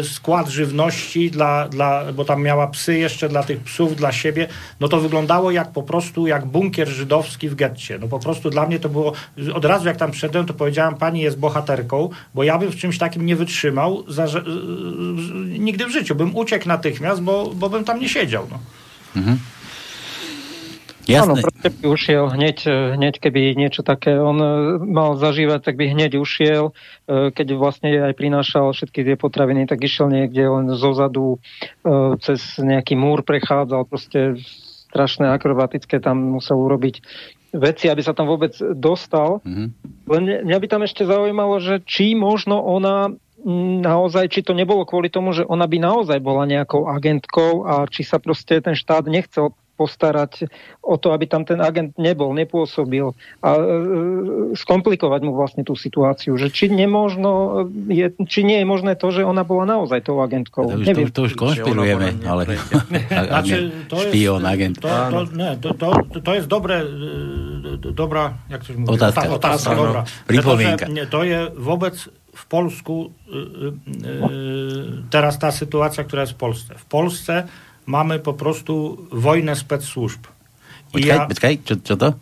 y, skład żywności, dla, dla, bo tam miała psy jeszcze dla tych psów, dla siebie, no to wyglądało jak po prostu jak bunkier żydowski w getcie. No po prostu dla mnie to było, od razu jak tam przyszedłem, to powiedziałem, pani jest bohaterką, bo ja bym w czymś takim nie wytrzymał, za, y, nigdy w życiu. Bym uciekł natychmiast, bo, bo bym tam nie siedział. No. Mhm. Jasné. Áno, proste by ušiel hneď, hneď, keby niečo také on e, mal zažívať, tak by hneď ušiel. E, keď vlastne aj prinášal všetky tie potraviny, tak išiel niekde len zozadu e, cez nejaký múr prechádzal, proste strašné akrobatické tam musel urobiť veci, aby sa tam vôbec dostal. Mm-hmm. Len mňa by tam ešte zaujímalo, že či možno ona naozaj, či to nebolo kvôli tomu, že ona by naozaj bola nejakou agentkou a či sa proste ten štát nechcel postarať o to, aby tam ten agent nebol, nepôsobil a e, skomplikovať mu vlastne tú situáciu. Že či, nemožno, je, či nie je možné to, že ona bola naozaj tou agentkou. To už, Neviem. To, to už konšpirujeme, ale znači, to špion, agent. To, to, ne, to, to, to jest dobre, dobrá, jak to mówię? Otázka. Otázka, otázka dobra. Pripomienka. To je wobec w Polsku teraz ta sytuacja, która jest w Polsce. W Polsce mamy po prostu wojnę spec służb. Počkaj, ja... počkaj, čo, čo to?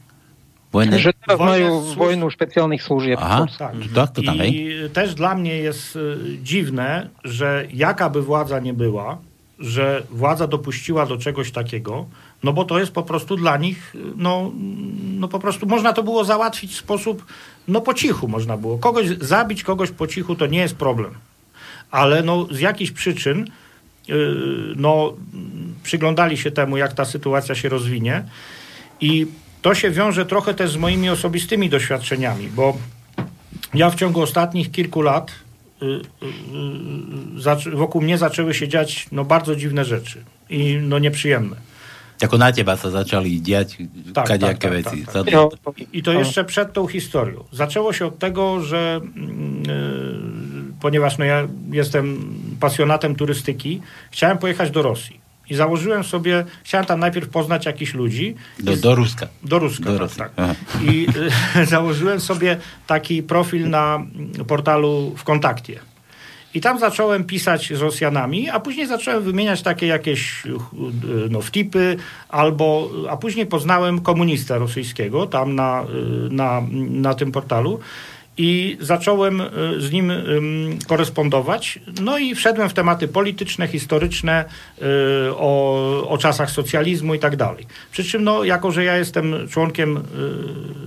Wojnę... Że teraz mają wojnę specjalnych służb. Aha, tak. tak to tam, I też dla mnie jest y, dziwne, że jaka by władza nie była, że władza dopuściła do czegoś takiego, no bo to jest po prostu dla nich, no, no po prostu można to było załatwić w sposób, no po cichu można było. Kogoś zabić, kogoś po cichu to nie jest problem. Ale no z jakichś przyczyn Y, no, przyglądali się temu, jak ta sytuacja się rozwinie. I to się wiąże trochę też z moimi osobistymi doświadczeniami, bo ja w ciągu ostatnich kilku lat y, y, wokół mnie zaczęły się dziać no, bardzo dziwne rzeczy i no, nieprzyjemne. Jako na ciebie co zaczęli dziać tak, kadziakie tak, tak, tak, tak. I, I to jeszcze przed tą historią. Zaczęło się od tego, że yy, ponieważ no, ja jestem pasjonatem turystyki, chciałem pojechać do Rosji. I założyłem sobie, chciałem tam najpierw poznać jakichś ludzi. Do, do Ruska. Do Ruska, do tak. tak. I y, założyłem sobie taki profil na portalu w kontakcie. I tam zacząłem pisać z Rosjanami, a później zacząłem wymieniać takie jakieś y, no, wtipy, albo, a później poznałem komunista rosyjskiego tam na, y, na, na tym portalu i zacząłem y, z nim korespondować. No i wszedłem w tematy polityczne, historyczne, o, o czasach socjalizmu i tak dalej. Przy czym, no, jako że ja jestem członkiem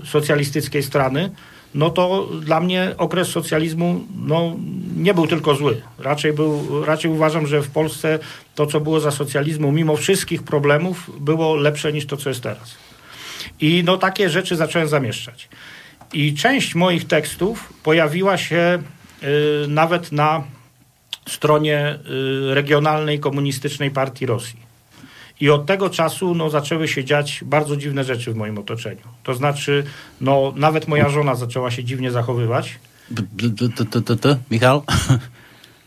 socjalistycznej strony, no to dla mnie okres socjalizmu no, nie był tylko zły. Raczej, był, raczej uważam, że w Polsce to, co było za socjalizmu, mimo wszystkich problemów, było lepsze niż to, co jest teraz. I no, takie rzeczy zacząłem zamieszczać. I część moich tekstów pojawiła się y, nawet na stronie y, regionalnej komunistycznej partii Rosji. I od tego czasu no, zaczęły się dziać bardzo dziwne rzeczy w moim otoczeniu. To znaczy, no, nawet moja żona zaczęła się dziwnie zachowywać. Michał?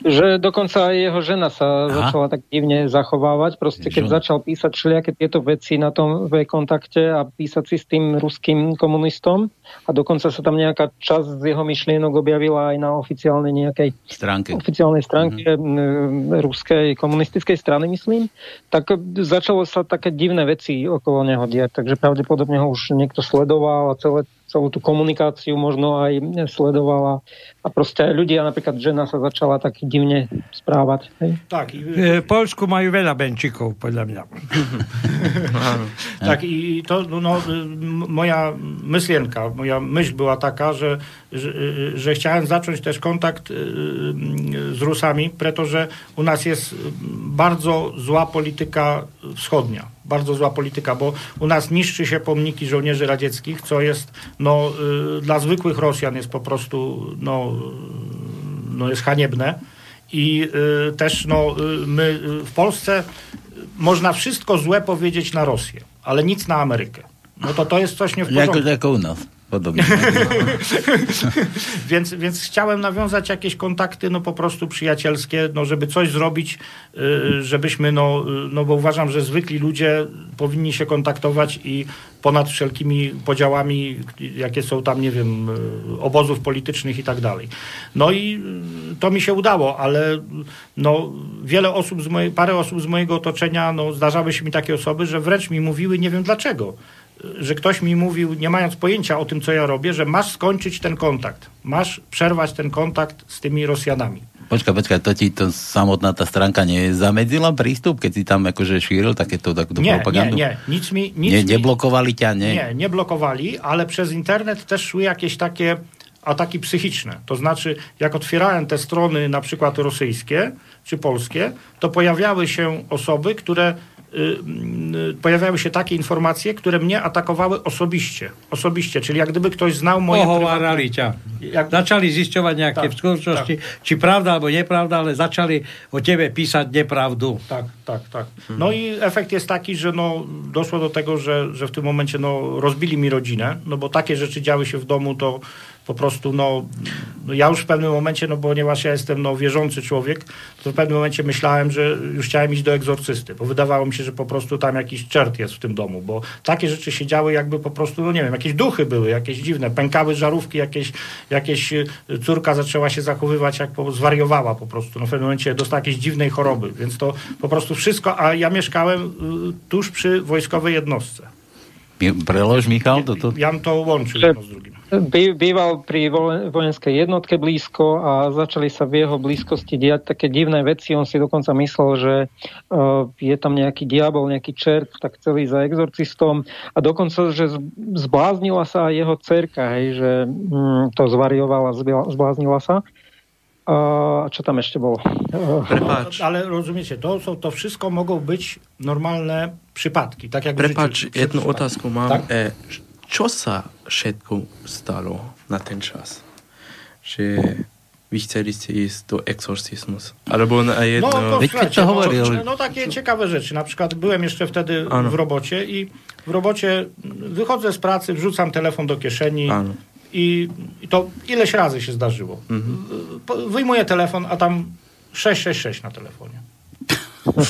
že dokonca aj jeho žena sa Aha. začala tak divne zachovávať. Proste keď Čo? začal písať všelijaké tieto veci na tom v kontakte a písať si s tým ruským komunistom a dokonca sa tam nejaká časť z jeho myšlienok objavila aj na oficiálnej nejakej stránke. oficiálnej stránke mm-hmm. ruskej komunistickej strany, myslím, tak začalo sa také divné veci okolo neho diať, takže pravdepodobne ho už niekto sledoval a celé celú tú komunikáciu možno aj sledovala. A proste ľudia, napríklad žena sa začala tak divne správať. Hej? Tak. V Polsku majú veľa benčikov, podľa mňa. tak i to, no, moja myslienka, moja myśl była taka, że, że, że chciałem zacząć też kontakt y, z Rusami, pretože u nas jest bardzo zła polityka wschodnia bardzo zła polityka, bo u nas niszczy się pomniki żołnierzy radzieckich, co jest no, y, dla zwykłych Rosjan jest po prostu no, no jest haniebne. I y, też no, y, my y, w Polsce można wszystko złe powiedzieć na Rosję, ale nic na Amerykę. No to to jest coś nie w porządku. Jako, jako u nas. Podobnie. więc, więc chciałem nawiązać jakieś kontakty, no po prostu przyjacielskie, no żeby coś zrobić, y, żebyśmy, no, y, no bo uważam, że zwykli ludzie powinni się kontaktować i ponad wszelkimi podziałami, jakie są tam, nie wiem, y, obozów politycznych i tak dalej. No i to mi się udało, ale no, wiele osób, z mojej, parę osób z mojego otoczenia, no, zdarzały się mi takie osoby, że wręcz mi mówiły, nie wiem dlaczego, że ktoś mi mówił, nie mając pojęcia o tym, co ja robię, że masz skończyć ten kontakt. Masz przerwać ten kontakt z tymi Rosjanami. Počkaj, počkaj, to ti to samotná ta stránka zamedzila prístup, keď si tam akože šíril takéto takúto nie, propagandu? Nie, nie, nic mi... Nic nie, neblokowali ťa, nie? Nie, nie blokowali, ale przez internet też szły jakieś takie ataki psychiczne. To znaczy, jak otwierałem te strony na przykład rosyjskie czy polskie, to pojawiały się osoby, które pojawiały się takie informacje, które mnie atakowały osobiście. Osobiście, czyli jak gdyby ktoś znał moje... Ohovárali ťa. Jak... Zaczali zišťovať nejaké tak, v skutočnosti, tak. či pravda albo nieprawda, ale zaczęli o ciebie pisać nieprawdu. Tak, tak, tak. No i efekt jest taki, że no, doszło do tego, że, że w tym momencie no, rozbili mi rodzinę, no bo takie rzeczy działy się w domu, to po prostu, no, ja już w pewnym momencie, no ponieważ ja jestem no, wierzący człowiek, to w pewnym momencie myślałem, że już chciałem iść do egzorcysty, bo wydawało mi się, że po prostu tam jakiś czert jest w tym domu, bo takie rzeczy się działy jakby po prostu, no nie wiem, jakieś duchy były, jakieś dziwne, pękały żarówki, jakieś, jakieś y, córka zaczęła się zachowywać jak po, zwariowała po prostu, no w pewnym momencie dostała jakiejś dziwnej choroby, więc to po prostu wszystko, a ja mieszkałem y, tuż przy wojskowej jednostce. Prelož, Michal, toto? Ja to łączył jedno z drugim. Býval pri vojenskej jednotke blízko a začali sa v jeho blízkosti diať také divné veci. On si dokonca myslel, že uh, je tam nejaký diabol, nejaký čert, tak ísť za exorcistom. A dokonca, že zbláznila sa aj jeho cerka, hej, že um, to zvariovala, zbláznila sa. A čo tam ešte bolo? Prepáč. Ale rozumiecie, to, to, to wszystko mogą być normalne przypadki. Tak jak Prepáč, jednu otázku mám. Tak? E, čo sa všetko stalo na ten czas? Že vy chceli ste ísť do exorcismus. Albo na jedno... No, to, słuchajcie, no, no takie ciekawe rzeczy. Na przykład byłem jeszcze wtedy w robocie i w robocie wychodzę z pracy, wrzucam telefon do kieszeni i, i to ileś razy się zdarzyło. Mhm. Wyjmuję telefon, a tam 666 na telefonie.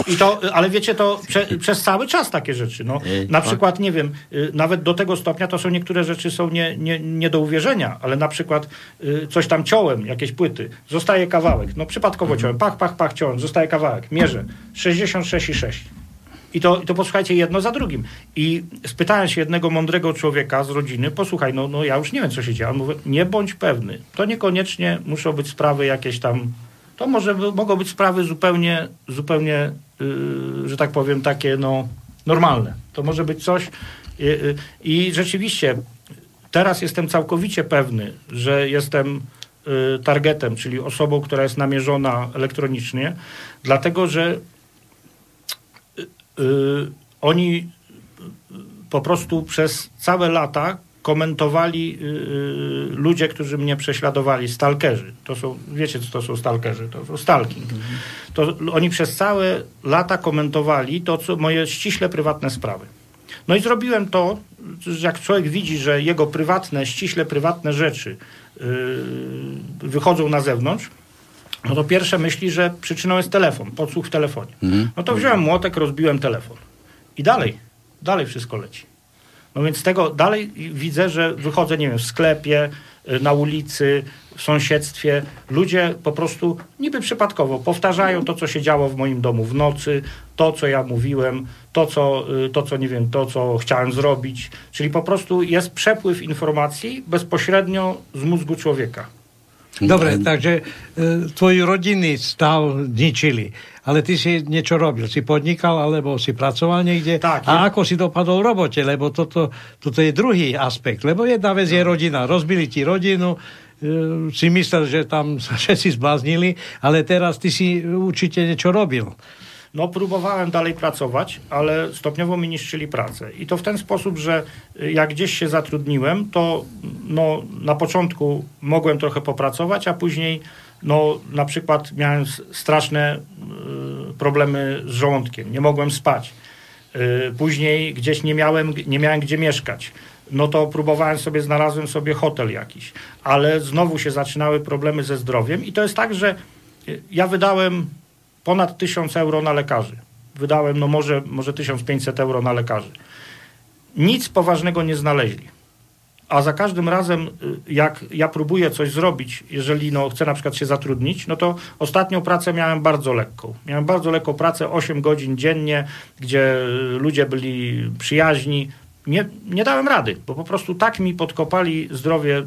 I to, ale wiecie, to prze, przez cały czas takie rzeczy. No, na przykład, nie wiem, y, nawet do tego stopnia to są niektóre rzeczy są nie, nie, nie do uwierzenia, ale na przykład y, coś tam ciąłem, jakieś płyty, zostaje kawałek. No przypadkowo mhm. ciąłem, pach, pach, pach, ciąłem, zostaje kawałek, mierzę. 66,6. I to, I to posłuchajcie jedno za drugim. I spytałem się jednego mądrego człowieka z rodziny, posłuchaj, no, no ja już nie wiem, co się dzieje. On mówi, nie bądź pewny. To niekoniecznie muszą być sprawy jakieś tam to może mogą być sprawy zupełnie, zupełnie yy, że tak powiem, takie no, normalne. To może być coś yy, i rzeczywiście teraz jestem całkowicie pewny, że jestem yy, targetem, czyli osobą, która jest namierzona elektronicznie, dlatego że y, y, oni po prostu przez całe lata komentowali yy, ludzie, którzy mnie prześladowali, stalkerzy. To są, wiecie, co to są stalkerzy? To są stalking. To oni przez całe lata komentowali to, co moje ściśle prywatne sprawy. No i zrobiłem to, że jak człowiek widzi, że jego prywatne, ściśle prywatne rzeczy yy, wychodzą na zewnątrz, no to pierwsze myśli, że przyczyną jest telefon, podsłuch w telefonie. Mhm. No to wziąłem młotek, rozbiłem telefon. I dalej, dalej wszystko leci. No więc tego dalej widzę, że wychodzę, nie wiem, w sklepie, y, na ulicy, w sąsiedztwie. Ludzie po prostu niby przypadkowo powtarzają to, co się działo w moim domu w nocy, to, co ja mówiłem, to, co, y, to, co nie wiem, to, co chciałem zrobić. Czyli po prostu jest przepływ informacji bezpośrednio z mózgu człowieka. Dobre, takže e, tvoji rodinný stav ničili. Ale ty si niečo robil, si podnikal, alebo si pracoval niekde. Tak, a je... ako si dopadol v robote, lebo toto, toto je druhý aspekt. Lebo jedna vec je rodina. Rozbili ti rodinu, e, si myslel, že tam sa všetci zbláznili, ale teraz ty si určite niečo robil. No, próbowałem dalej pracować, ale stopniowo mi niszczyli pracę. I to w ten sposób, że jak gdzieś się zatrudniłem, to no, na początku mogłem trochę popracować, a później no, na przykład miałem straszne y, problemy z żołądkiem, nie mogłem spać. Y, później gdzieś nie miałem, nie miałem gdzie mieszkać. no to próbowałem sobie, znalazłem sobie hotel jakiś. Ale znowu się zaczynały problemy ze zdrowiem i to jest tak, że ja wydałem ponad 1000 euro na lekarzy. Wydałem no może, może 1500 euro na lekarzy. Nic poważnego nie znaleźli. A za każdym razem, y, jak ja próbuję coś zrobić, jeżeli no, chcę na przykład się zatrudnić, no to ostatnią pracę miałem bardzo lekką. Miałem bardzo lekką pracę, 8 godzin dziennie, gdzie ludzie byli przyjaźni. Nie, nie dałem rady, bo po prostu tak mi podkopali zdrowie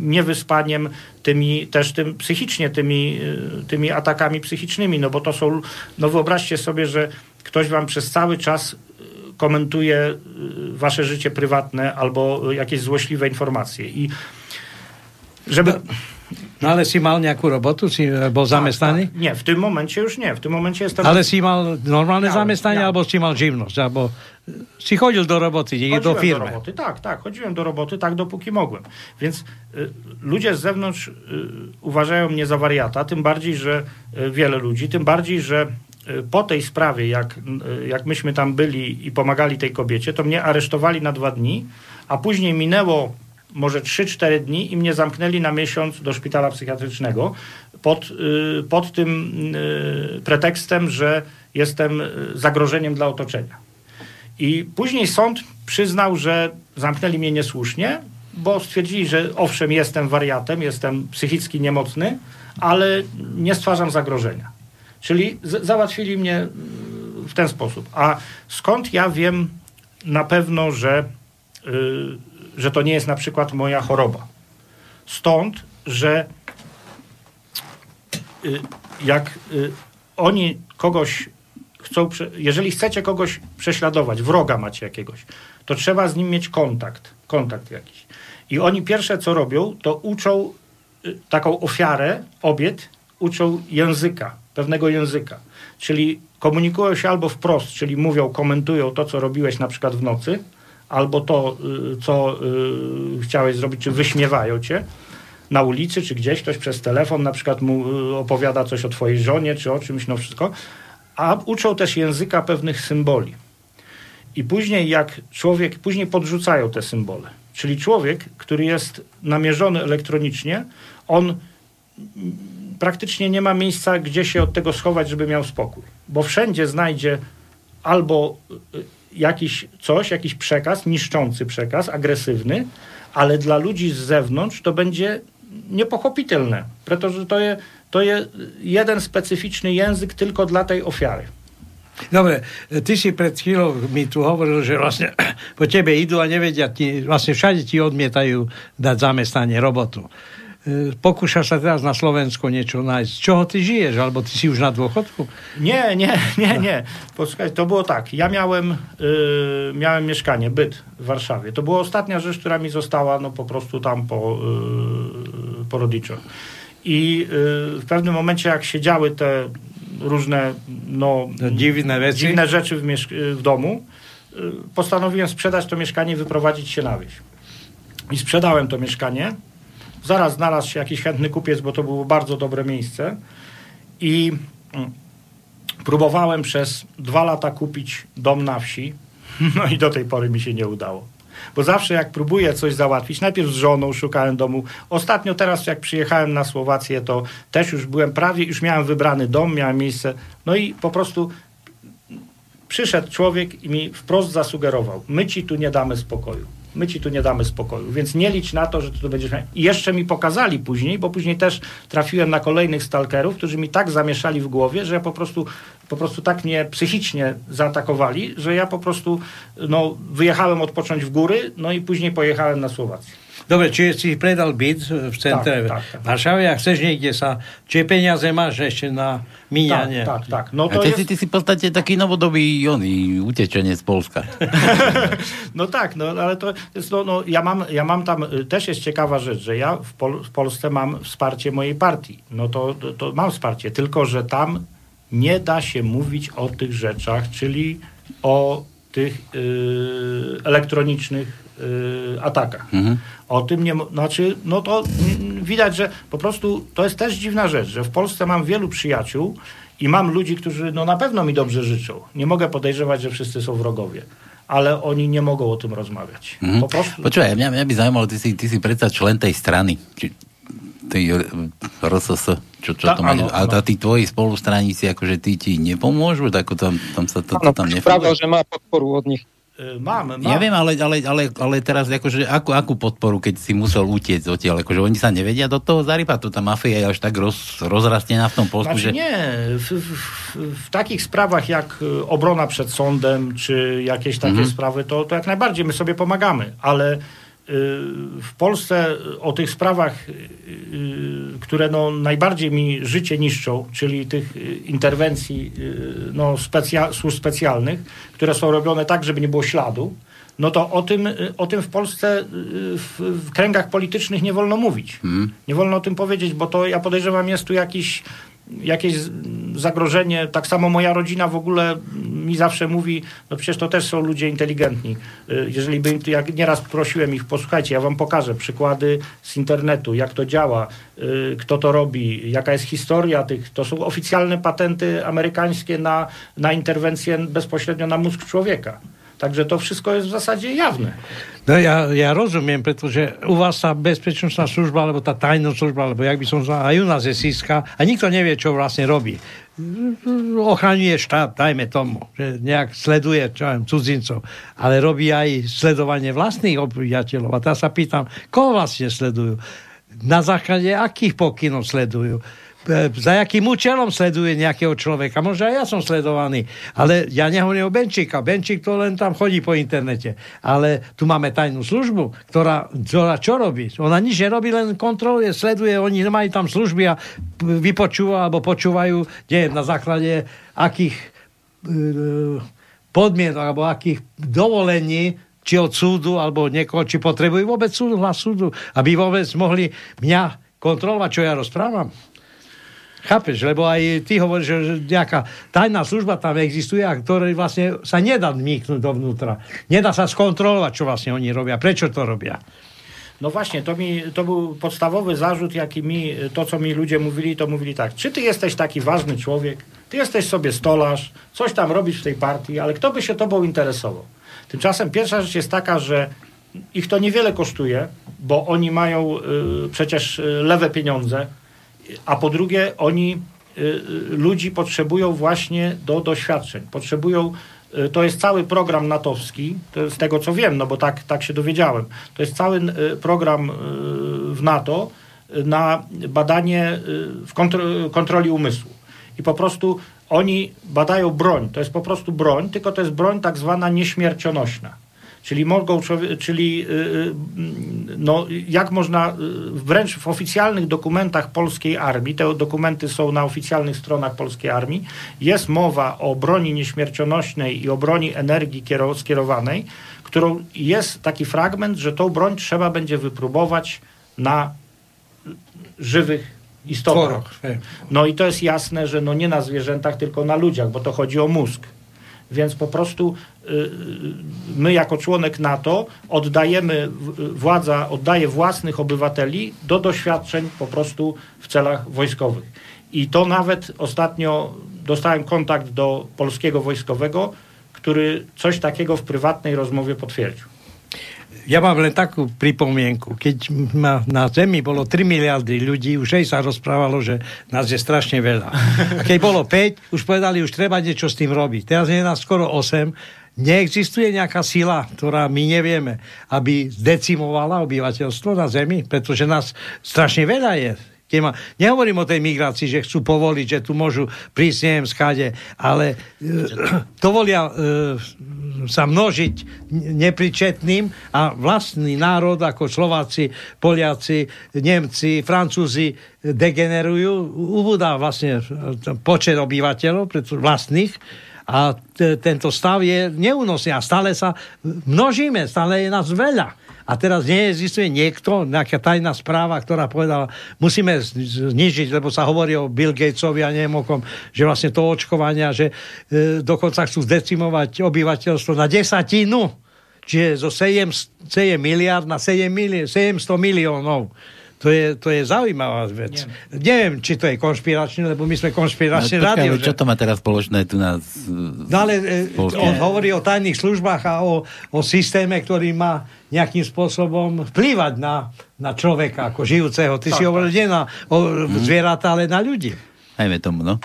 niewyspaniem, tymi też tym psychicznie, tymi, y, tymi atakami psychicznymi, no bo to są, no wyobraźcie sobie, że ktoś wam przez cały czas komentuje y, wasze życie prywatne albo jakieś złośliwe informacje. I żeby... No ale si mal nejakú robotu? Si bol tak, zamestnaný? Tak. Nie, w tym momencie już nie. W tym momencie jestem... Ale si mal normálne miałem, zamestnanie, miałem. albo si mal żywność? Albo si chodził do roboty, nie do firmy? do roboty, tak, tak. Chodziłem do roboty tak, dopóki mogłem. Więc y, ludzie z zewnątrz y, uważają mnie za wariata, tym bardziej, że y, wiele ludzi, tym bardziej, że po tej sprawie, jak, jak myśmy tam byli i pomagali tej kobiecie, to mnie aresztowali na dwa dni, a później minęło może 3-4 dni i mnie zamknęli na miesiąc do szpitala psychiatrycznego pod, y, pod tym pretekstem, że jestem zagrożeniem dla otoczenia. I później sąd przyznał, że zamknęli mnie niesłusznie, bo stwierdzili, że owszem, jestem wariatem, jestem psychicznie niemocny, ale nie stwarzam zagrożenia. Czyli załatwili mnie w ten sposób. A skąd ja wiem na pewno, że, yy, że to nie jest na przykład moja choroba? Stąd, że yy, jak yy, oni kogoś chcą, jeżeli chcecie kogoś prześladować, wroga macie jakiegoś, to trzeba z nim mieć kontakt, kontakt jakiś. I oni pierwsze co robią, to uczą y, taką ofiarę, obiet, uczą języka, pewnego języka. Czyli komunikują się albo wprost, czyli mówią, komentują to, co robiłeś na przykład w nocy, albo to, y, co y, chciałeś zrobić, czy wyśmiewają cię na ulicy, czy gdzieś ktoś przez telefon na przykład mu y, opowiada coś o twojej żonie, czy o czymś, no wszystko. A uczą też języka pewnych symboli. I później jak człowiek, później podrzucają te symbole. Czyli człowiek, który jest namierzony elektronicznie, on praktycznie nie ma miejsca, gdzie się od tego schować, żeby miał spokój. Bo wszędzie znajdzie albo jakiś coś, jakiś przekaz, niszczący przekaz, agresywny, ale dla ludzi z zewnątrz to będzie niepochopitelne. Pretože to jest to je jeden specyficzny język tylko dla tej ofiary. Dobre, ty si pred chvíľou mi tu hovoril, že vlastne po tebe idú a nevedia ti, vlastne všade ti odmietajú dať zamestnanie, robotu. Y, pokúšaš sa teraz na Slovensku niečo nájsť. Z czego ty žiješ? Albo ty si już na dôchodku? Nie, nie, nie, nie. Posłuchaj, to było tak. Ja miałem, y, miałem mieszkanie, byt w Warszawie. To była ostatnia rzecz, która mi została no, po prostu tam po, yy, po rodziczach. I y, w pewnym momencie, jak się działy te różne no, dziwne, rzeczy. dziwne rzeczy w, w domu, postanowiłem sprzedać to mieszkanie i wyprowadzić się na wieś. I sprzedałem to mieszkanie Zaraz znalazł się jakiś chętny kupiec, bo to było bardzo dobre miejsce. I mm, próbowałem przez dwa lata kupić dom na wsi. No i do tej pory mi się nie udało. Bo zawsze jak próbuję coś załatwić, najpierw z żoną szukałem domu. Ostatnio teraz jak przyjechałem na Słowację, to też już byłem prawie, już miałem wybrany dom, miałem miejsce. No i po prostu przyszedł człowiek i mi wprost zasugerował, my ci tu nie damy spokoju my ci tu nie damy spokoju. Więc nie licz na to, że ty tu będziesz miał. I jeszcze mi pokazali później, bo później też trafiłem na kolejnych stalkerów, którzy mi tak zamieszali w głowie, że ja po prostu, po prostu tak mnie psychicznie zaatakowali, że ja po prostu no, wyjechałem odpocząć w góry, no i później pojechałem na Słowację. Dobre, čiže si predal byt v centre tak, tak, tak. Varšavy a chceš niekde sa... Čiže peniaze máš ešte na míňanie. Tak, tak, tak. No to a ty, je... ty si v podstate taký novodobý oný, utečenie z Polska. no tak, no ale to no, no, ja, mam, ja mam tam, też jest ciekawa rzecz, że ja w, Pol w Polsce mam wsparcie mojej partii. No to, to, to mam wsparcie, tylko że tam nie da się mówić o tych rzeczach, czyli o tych yy, elektronicznych yy, atakach. Mhm. O tym nie, znaczy, no to widać, że po prostu to jest też dziwna rzecz, że w Polsce mam wielu przyjaciół i mam ludzi, którzy no na pewno mi dobrze życzą. Nie mogę podejrzewać, że wszyscy są wrogowie. ale oni nie mogą o tym rozmawiać. Mm-hmm. Po prostu... Počúvaj, mňa, mňa by zaujímalo, ty si, ty si predsa člen tej strany, či, tej RSS, čo, čo tá, to máš, a tí tvoji spolustraníci, akože tí ti nepomôžu, tak tam, tam sa to, to tam nefunguje? Pravda, že má podporu od nich. E, mám, mám. Ja viem, ale, ale, ale, ale teraz akože akú, akú podporu, keď si musel utiecť odtiaľ, akože oni sa nevedia do toho zarypať, to tá mafia je až tak roz, rozrastená v tom Polsku, znaczy, že... Nie, w, w, w takich sprawach jak e, obrona przed sądem, czy jakieś takie mhm. sprawy, to, to jak najbardziej my sobie pomagamy, ale w Polsce o tych sprawach, y, y, które no najbardziej mi życie niszczą, czyli tych interwencji y, no specja, służb specjalnych, które są robione tak, żeby nie było śladu, no to o tym, o tym w Polsce w, w kręgach politycznych nie wolno mówić. Hmm. Nie wolno o tym powiedzieć, bo to ja podejrzewam jest tu jakiś jakieś zagrożenie. Tak samo moja rodzina w ogóle mi zawsze mówi, no przecież to też są ludzie inteligentni. Y, jeżeli by, jak nieraz prosiłem ich, posłuchajcie, ja wam pokażę przykłady z internetu, jak to działa, y, kto to robi, jaka jest historia tych, to są oficjalne patenty amerykańskie na, na interwencję bezpośrednio na mózg człowieka. Takže to všetko je v zásade javné. No ja, ja rozumiem, pretože u vás tá bezpečnostná služba, alebo tá tajná služba, alebo jak by som zval, aj u nás je síska a nikto nevie, čo vlastne robí. Ochraňuje štát, dajme tomu, že nejak sleduje čo viem, cudzincov, ale robí aj sledovanie vlastných obyvateľov. A teraz sa pýtam, koho vlastne sledujú? Na základe akých pokynov sledujú? E, za jakým účelom sleduje nejakého človeka. Možno aj ja som sledovaný, ale ja nehovorím o Benčíka. Benčík to len tam chodí po internete. Ale tu máme tajnú službu, ktorá, ktorá čo robí? Ona nič nerobí, len kontroluje, sleduje, oni nemajú tam služby a vypočúva alebo počúvajú, kde na základe akých e, podmienok alebo akých dovolení či od súdu, alebo niekoho, či potrebujú vôbec súdu, hlas súdu, aby vôbec mohli mňa kontrolovať, čo ja rozprávam. Chápeš, lebo aj ty hovoríš, že nejaká tajná služba tam existuje, a ktorej vlastne sa nedá vniknúť dovnútra. Nedá sa skontrolovať, čo vlastne oni robia, prečo to robia. No właśnie, to, mi, to był podstawowy zarzut, jaki mi, to co mi ludzie mówili, to mówili tak, czy ty jesteś taki ważny człowiek, ty jesteś sobie stolarz, coś tam robisz w tej partii, ale kto by się tobą interesował? Tymczasem pierwsza rzecz jest taka, że ich to niewiele kosztuje, bo oni mają y, przecież y, lewe pieniądze, a po drugie oni y, y, ludzi potrzebują właśnie do doświadczeń. Potrzebują, y, to jest cały program natowski, to z tego co wiem, no bo tak, tak się dowiedziałem, to jest cały program w NATO na badanie w kontroli umysłu. I po prostu oni badają broń, to jest po prostu broń, tylko to jest broń tak zwana nieśmiercionośna. Czyli mogą, czyli y, y, no, jak można, y, wręcz w oficjalnych dokumentach polskiej armii, te dokumenty są na oficjalnych stronach polskiej armii, jest mowa o broni nieśmiercionośnej i o broni energii skierowanej, którą jest taki fragment, że tą broń trzeba będzie wypróbować na żywych istotach. No i to jest jasne, że no nie na zwierzętach, tylko na ludziach, bo to chodzi o mózg. Więc po prostu y, y, my jako członek NATO oddajemy, władza oddaje własnych obywateli do doświadczeń po prostu w celach wojskowych. I to nawet ostatnio dostałem kontakt do polskiego wojskowego, który coś takiego w prywatnej rozmowie potwierdził. Ja mám len takú pripomienku. Keď ma na Zemi bolo 3 miliardy ľudí, už aj sa rozprávalo, že nás je strašne veľa. A keď bolo 5, už povedali, už treba niečo s tým robiť. Teraz je nás skoro 8. Neexistuje nejaká sila, ktorá my nevieme, aby zdecimovala obyvateľstvo na Zemi, pretože nás strašne veľa je ma, nehovorím o tej migrácii, že chcú povoliť, že tu môžu prísť neviem skáde, ale e, dovolia e, sa množiť nepričetným a vlastný národ ako Slováci, Poliaci, Nemci, Francúzi degenerujú, ubúda vlastne počet obyvateľov vlastných a t- tento stav je neúnosný a stále sa množíme, stále je nás veľa. A teraz neexistuje niekto, nejaká tajná správa, ktorá povedala, musíme znižiť, lebo sa hovorí o Bill Gatesovi a neviem o kom, že vlastne to očkovania, že e, dokonca chcú zdecimovať obyvateľstvo na desatinu, čiže zo 7, 7 miliard na 7 miliard, 700 miliónov. To je, to je zaujímavá vec. Nie. Neviem, či to je konšpiračné, lebo my sme konšpiračné no, rádio. Čo to má teraz spoločné tu nás? No ale e, on hovorí o tajných službách a o, o systéme, ktorý má nejakým spôsobom vplývať na, na človeka ako žijúceho. Ty tak, si hovoril nie na o, mhm. zvieratá, ale na ľudí. Ajme tomu, no.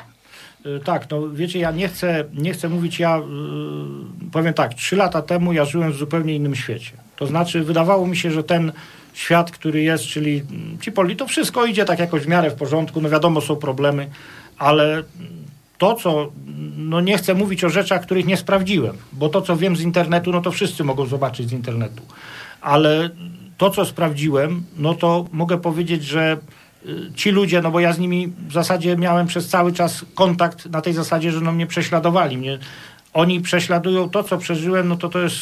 E, tak, no wiecie, ja nie chcę, nie chcę mówić, ja yy, powiem tak, trzy lata temu ja żyłem w zupełnie innym świecie. To znaczy, wydawało mi się, że ten świat, który jest, czyli ci poli, to wszystko idzie tak jakoś w miarę w porządku, no wiadomo, są problemy, ale to, co, no nie chcę mówić o rzeczach, których nie sprawdziłem, bo to, co wiem z internetu, no to wszyscy mogą zobaczyć z internetu, ale to, co sprawdziłem, no to mogę powiedzieć, że y, ci ludzie, no bo ja z nimi w zasadzie miałem przez cały czas kontakt na tej zasadzie, że no mnie prześladowali. Mnie, oni prześladują to, co przeżyłem, no to to jest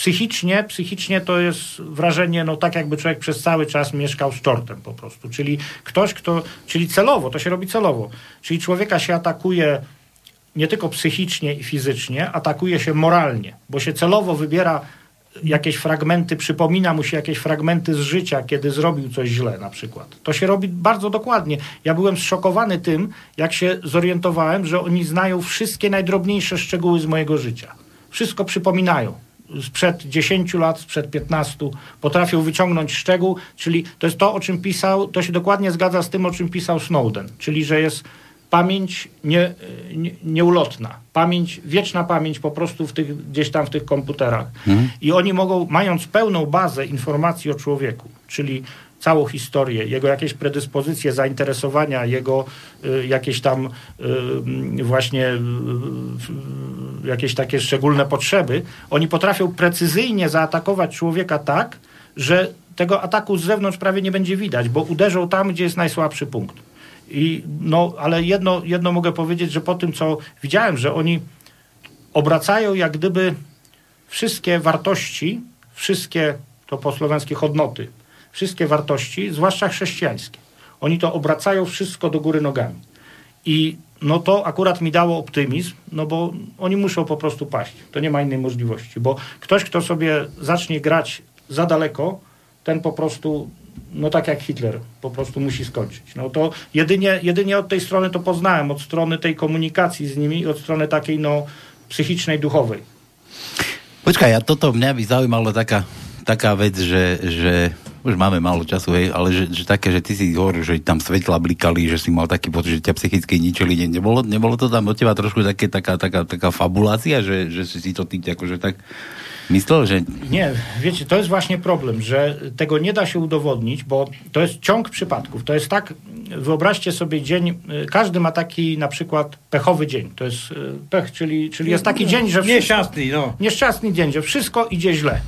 psychicznie, psychicznie to jest wrażenie, no tak jakby człowiek przez cały czas mieszkał z czortem po prostu. Czyli ktoś, kto, czyli celowo, to się robi celowo. Czyli człowieka się atakuje nie tylko psychicznie i fizycznie, atakuje się moralnie, bo się celowo wybiera jakieś fragmenty, przypomina mu się jakieś fragmenty z życia, kiedy zrobił coś źle na przykład. To się robi bardzo dokładnie. Ja byłem zszokowany tym, jak się zorientowałem, że oni znają wszystkie najdrobniejsze szczegóły z mojego życia. Wszystko przypominają sprzed 10 lat, sprzed 15 potrafią wyciągnąć szczegół, czyli to jest to, o czym pisał, to się dokładnie zgadza z tym, o czym pisał Snowden, czyli że jest pamięć nie, nie, nieulotna, pamięć, wieczna pamięć po prostu w tych, gdzieś tam w tych komputerach. Mhm. I oni mogą, mając pełną bazę informacji o człowieku, czyli całą historię, jego jakieś predyspozycje, zainteresowania, jego y, jakieś tam y, właśnie y, jakieś takie szczególne potrzeby, oni potrafią precyzyjnie zaatakować człowieka tak, że tego ataku z zewnątrz prawie nie będzie widać, bo uderzą tam, gdzie jest najsłabszy punkt. I no, ale jedno, jedno mogę powiedzieć, że po tym, co widziałem, że oni obracają jak gdyby wszystkie wartości, wszystkie to po słowiańskie hodnoty, wszystkie wartości, zwłaszcza chrześcijańskie. Oni to obracają wszystko do góry nogami. I no to akurat mi dało optymizm, no bo oni muszą po prostu paść. To nie ma innej możliwości, bo ktoś, kto sobie zacznie grać za daleko, ten po prostu, no tak jak Hitler, po prostu musi skończyć. No to jedynie, jedynie od tej strony to poznałem, od strony tej komunikacji z nimi, od strony takiej no psychicznej, duchowej. Počkaj, a toto mňa by zaujímalo taká, taká vec, že, že už máme málo času, hej, ale že, že také, že ty si hovoril, že tam svetla blikali, že si mal taký pocit, že ťa psychicky ničili. Ne, nebolo, nebolo to tam od teba trošku také, taká, taká, taká fabulácia, že, že si to ty akože tak myslel, że... Nie, wiecie, to jest właśnie problem, że tego nie da się udowodnić, bo to jest ciąg przypadków. To jest tak, wyobraźcie sobie dzień, każdy ma taki na przykład pechowy dzień. To jest e, pech, czyli, czyli jest taki dzień, że... Wszystko, nieszczęsny, no. Nieszczęsny dzień, że wszystko idzie źle.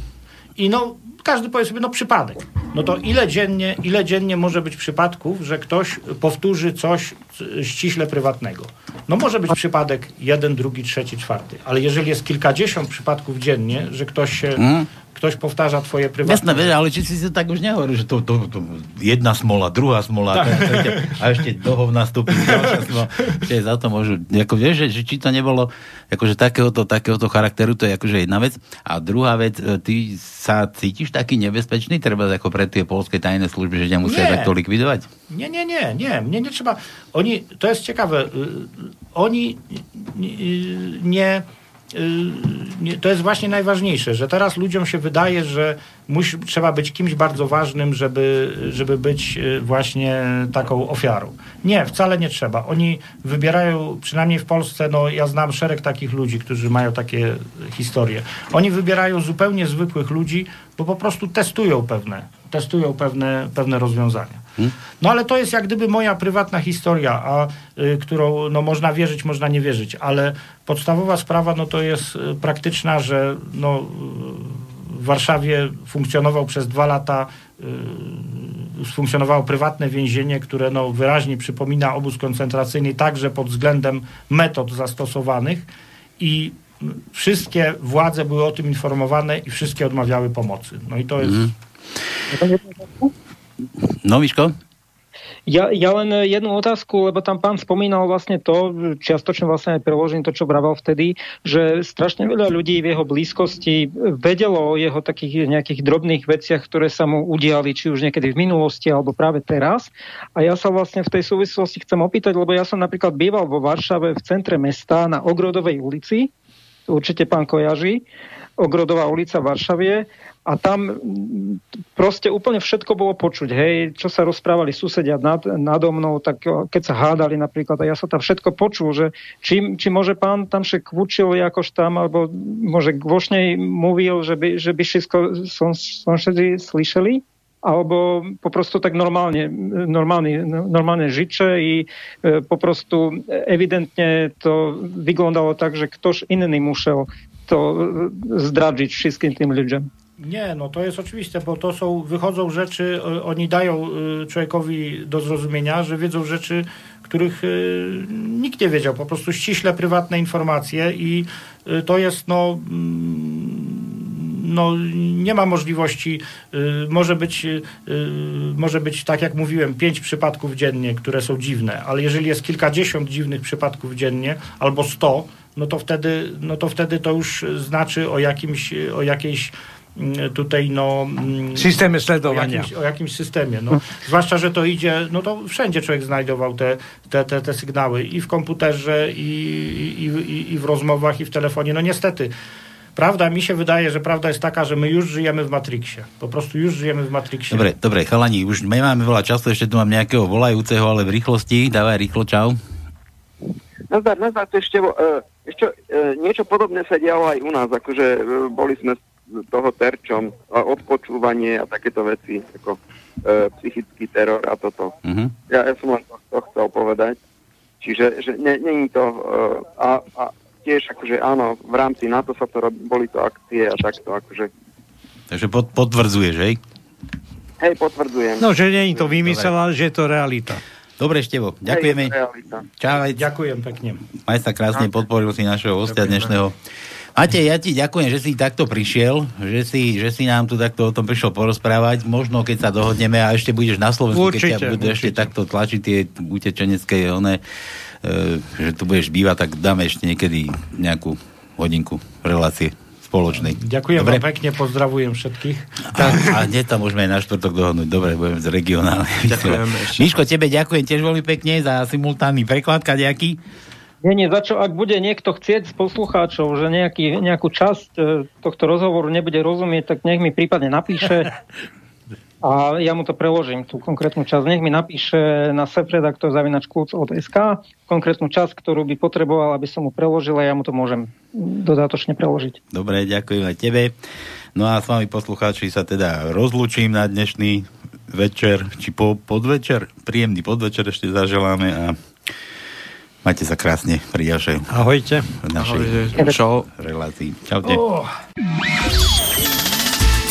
I no, każdy powie sobie, no przypadek. No to ile dziennie, ile dziennie może być przypadków, że ktoś powtórzy coś ściśle prywatnego? No może być przypadek jeden, drugi, trzeci, czwarty, ale jeżeli jest kilkadziesiąt przypadków dziennie, że ktoś się mm ktoś powtarza twoje prywatne... Jasné, vieš, ale či si tak už nehovorí, že to, to, to jedna smola, druhá smola, tak. to, a ešte toho nastúpi ďalšia smola. Za to môžu, ako vieš, že, že či to nebolo akože takéhoto, takéhoto charakteru, to je akože jedna vec. A druhá vec, e, ty sa cítiš taký nebezpečný, treba ako pre tie polské tajné služby, že ťa musia takto likvidovať? Nie, nie, nie, nie, nie, nie trzeba. Oni, to jest ciekawe, oni nie to jest właśnie najważniejsze, że teraz ludziom się wydaje, że musi, trzeba być kimś bardzo ważnym, żeby, żeby być y, właśnie taką ofiarą. Nie, wcale nie trzeba. Oni wybierają, przynajmniej w Polsce, no ja znam szereg takich ludzi, którzy mają takie historie. Oni wybierają zupełnie zwykłych ludzi, bo po prostu testują pewne, testują pewne, pewne rozwiązania. No ale to jest jak gdyby moja prywatna historia, a, y, którą no, można wierzyć, można nie wierzyć, ale podstawowa sprawa no, to jest y, praktyczna, że no, w Warszawie funkcjonował przez dwa lata y, funkcjonowało prywatne więzienie, które no, wyraźnie przypomina obóz koncentracyjny także pod względem metod zastosowanych i wszystkie władze były o tym informowane i wszystkie odmawiały pomocy. No i to jest... Mm. No, Miško? Ja, ja len jednu otázku, lebo tam pán spomínal vlastne to, čiastočne vlastne aj preložím to, čo vraval vtedy, že strašne veľa ľudí v jeho blízkosti vedelo o jeho takých nejakých drobných veciach, ktoré sa mu udiali, či už niekedy v minulosti, alebo práve teraz. A ja sa vlastne v tej súvislosti chcem opýtať, lebo ja som napríklad býval vo Varšave v centre mesta na Ogrodovej ulici, určite pán Kojaži, Ogrodová ulica v Varšavie a tam proste úplne všetko bolo počuť. Hej, čo sa rozprávali susedia nad, nado mnou, tak keď sa hádali napríklad, a ja sa tam všetko počul, že či, či môže pán tam še kvučil jakož tam, alebo môže gvošnej mluvil, že by, že by všetko som, som všetci slyšeli, alebo poprosto tak normálne, normálne, normálne žiče i e, poprostu evidentne to vyglądało tak, že ktoś inny musiał to zdradzić wszystkim tym ludziom. Nie, no to jest oczywiste, bo to są, wychodzą rzeczy, oni dają y, człowiekowi do zrozumienia, że wiedzą rzeczy, których y, nikt nie wiedział, po prostu ściśle prywatne informacje i y, to jest no mm, no, nie ma możliwości, może być, może być, tak jak mówiłem, pięć przypadków dziennie, które są dziwne, ale jeżeli jest kilkadziesiąt dziwnych przypadków dziennie, albo sto, no to wtedy, no to wtedy to już znaczy o jakimś, o jakiejś Mm, tutaj no... Mm, Systemy sledowania. O jakimś, o jakimś systemie. No. Zwłaszcza, że to idzie, no to wszędzie człowiek znajdował te, te, te, te sygnały i w komputerze, i, i, i, i w rozmowach, i w telefonie. No niestety, Prawda, mi się wydaje, że prawda jest taka, że my już żyjemy w Matrixie. Po prostu już żyjemy w Matrixie. Dobre, dobre, chalani, už nemáme veľa času, ešte tu mám nejakého volajúceho, ale v rýchlosti. Dávaj rýchlo, čau. Nazdar, nazdar, to ešte, uh, ešte niečo podobné sa dialo aj u nás, akože uh, boli sme toho terčom, a odpočúvanie a takéto veci, ako e, psychický teror a toto. Uh-huh. Ja, ja som len to, to chcel povedať. Čiže že nie je to... E, a, a tiež akože áno, v rámci NATO sa to robí, boli to akcie a takto akože... Takže pod, potvrdzuješ, hej? Hej, potvrdzujem. No, že je to vymysel, ale že je to realita. Dobre, Števo, ďakujeme. Čau. Ďakujem pekne. Maj sa krásne, podporil si našeho hostia dnešného. Ate, ja ti ďakujem, že si takto prišiel, že si, že si nám tu takto o tom prišiel porozprávať. Možno, keď sa dohodneme a ešte budeš na Slovensku, určite, keď ťa budeš ešte takto tlačiť tie utečenecké one, e, že tu budeš bývať, tak dáme ešte niekedy nejakú hodinku relácie spoločnej. Ďakujem Dobre? vám pekne, pozdravujem všetkých. Tak. A hneď tam môžeme aj na štvrtok dohodnúť. Dobre, budeme z regionálne. Ďakujem. Miško, tebe ďakujem tiež veľmi pekne za simultánny preklad, kadejaký. Nie, nie, začo, ak bude niekto chcieť z poslucháčov, že nejaký, nejakú časť e, tohto rozhovoru nebude rozumieť, tak nech mi prípadne napíše a ja mu to preložím, tú konkrétnu časť. Nech mi napíše na sefredaktor zavinač od SK konkrétnu časť, ktorú by potreboval, aby som mu preložil a ja mu to môžem dodatočne preložiť. Dobre, ďakujem aj tebe. No a s vami poslucháči sa teda rozlučím na dnešný večer, či po, podvečer, príjemný podvečer ešte zaželáme a Majte sa krásne pri ďalšej Ahojte. našej Ahojte. relácii. Čaute. Oh.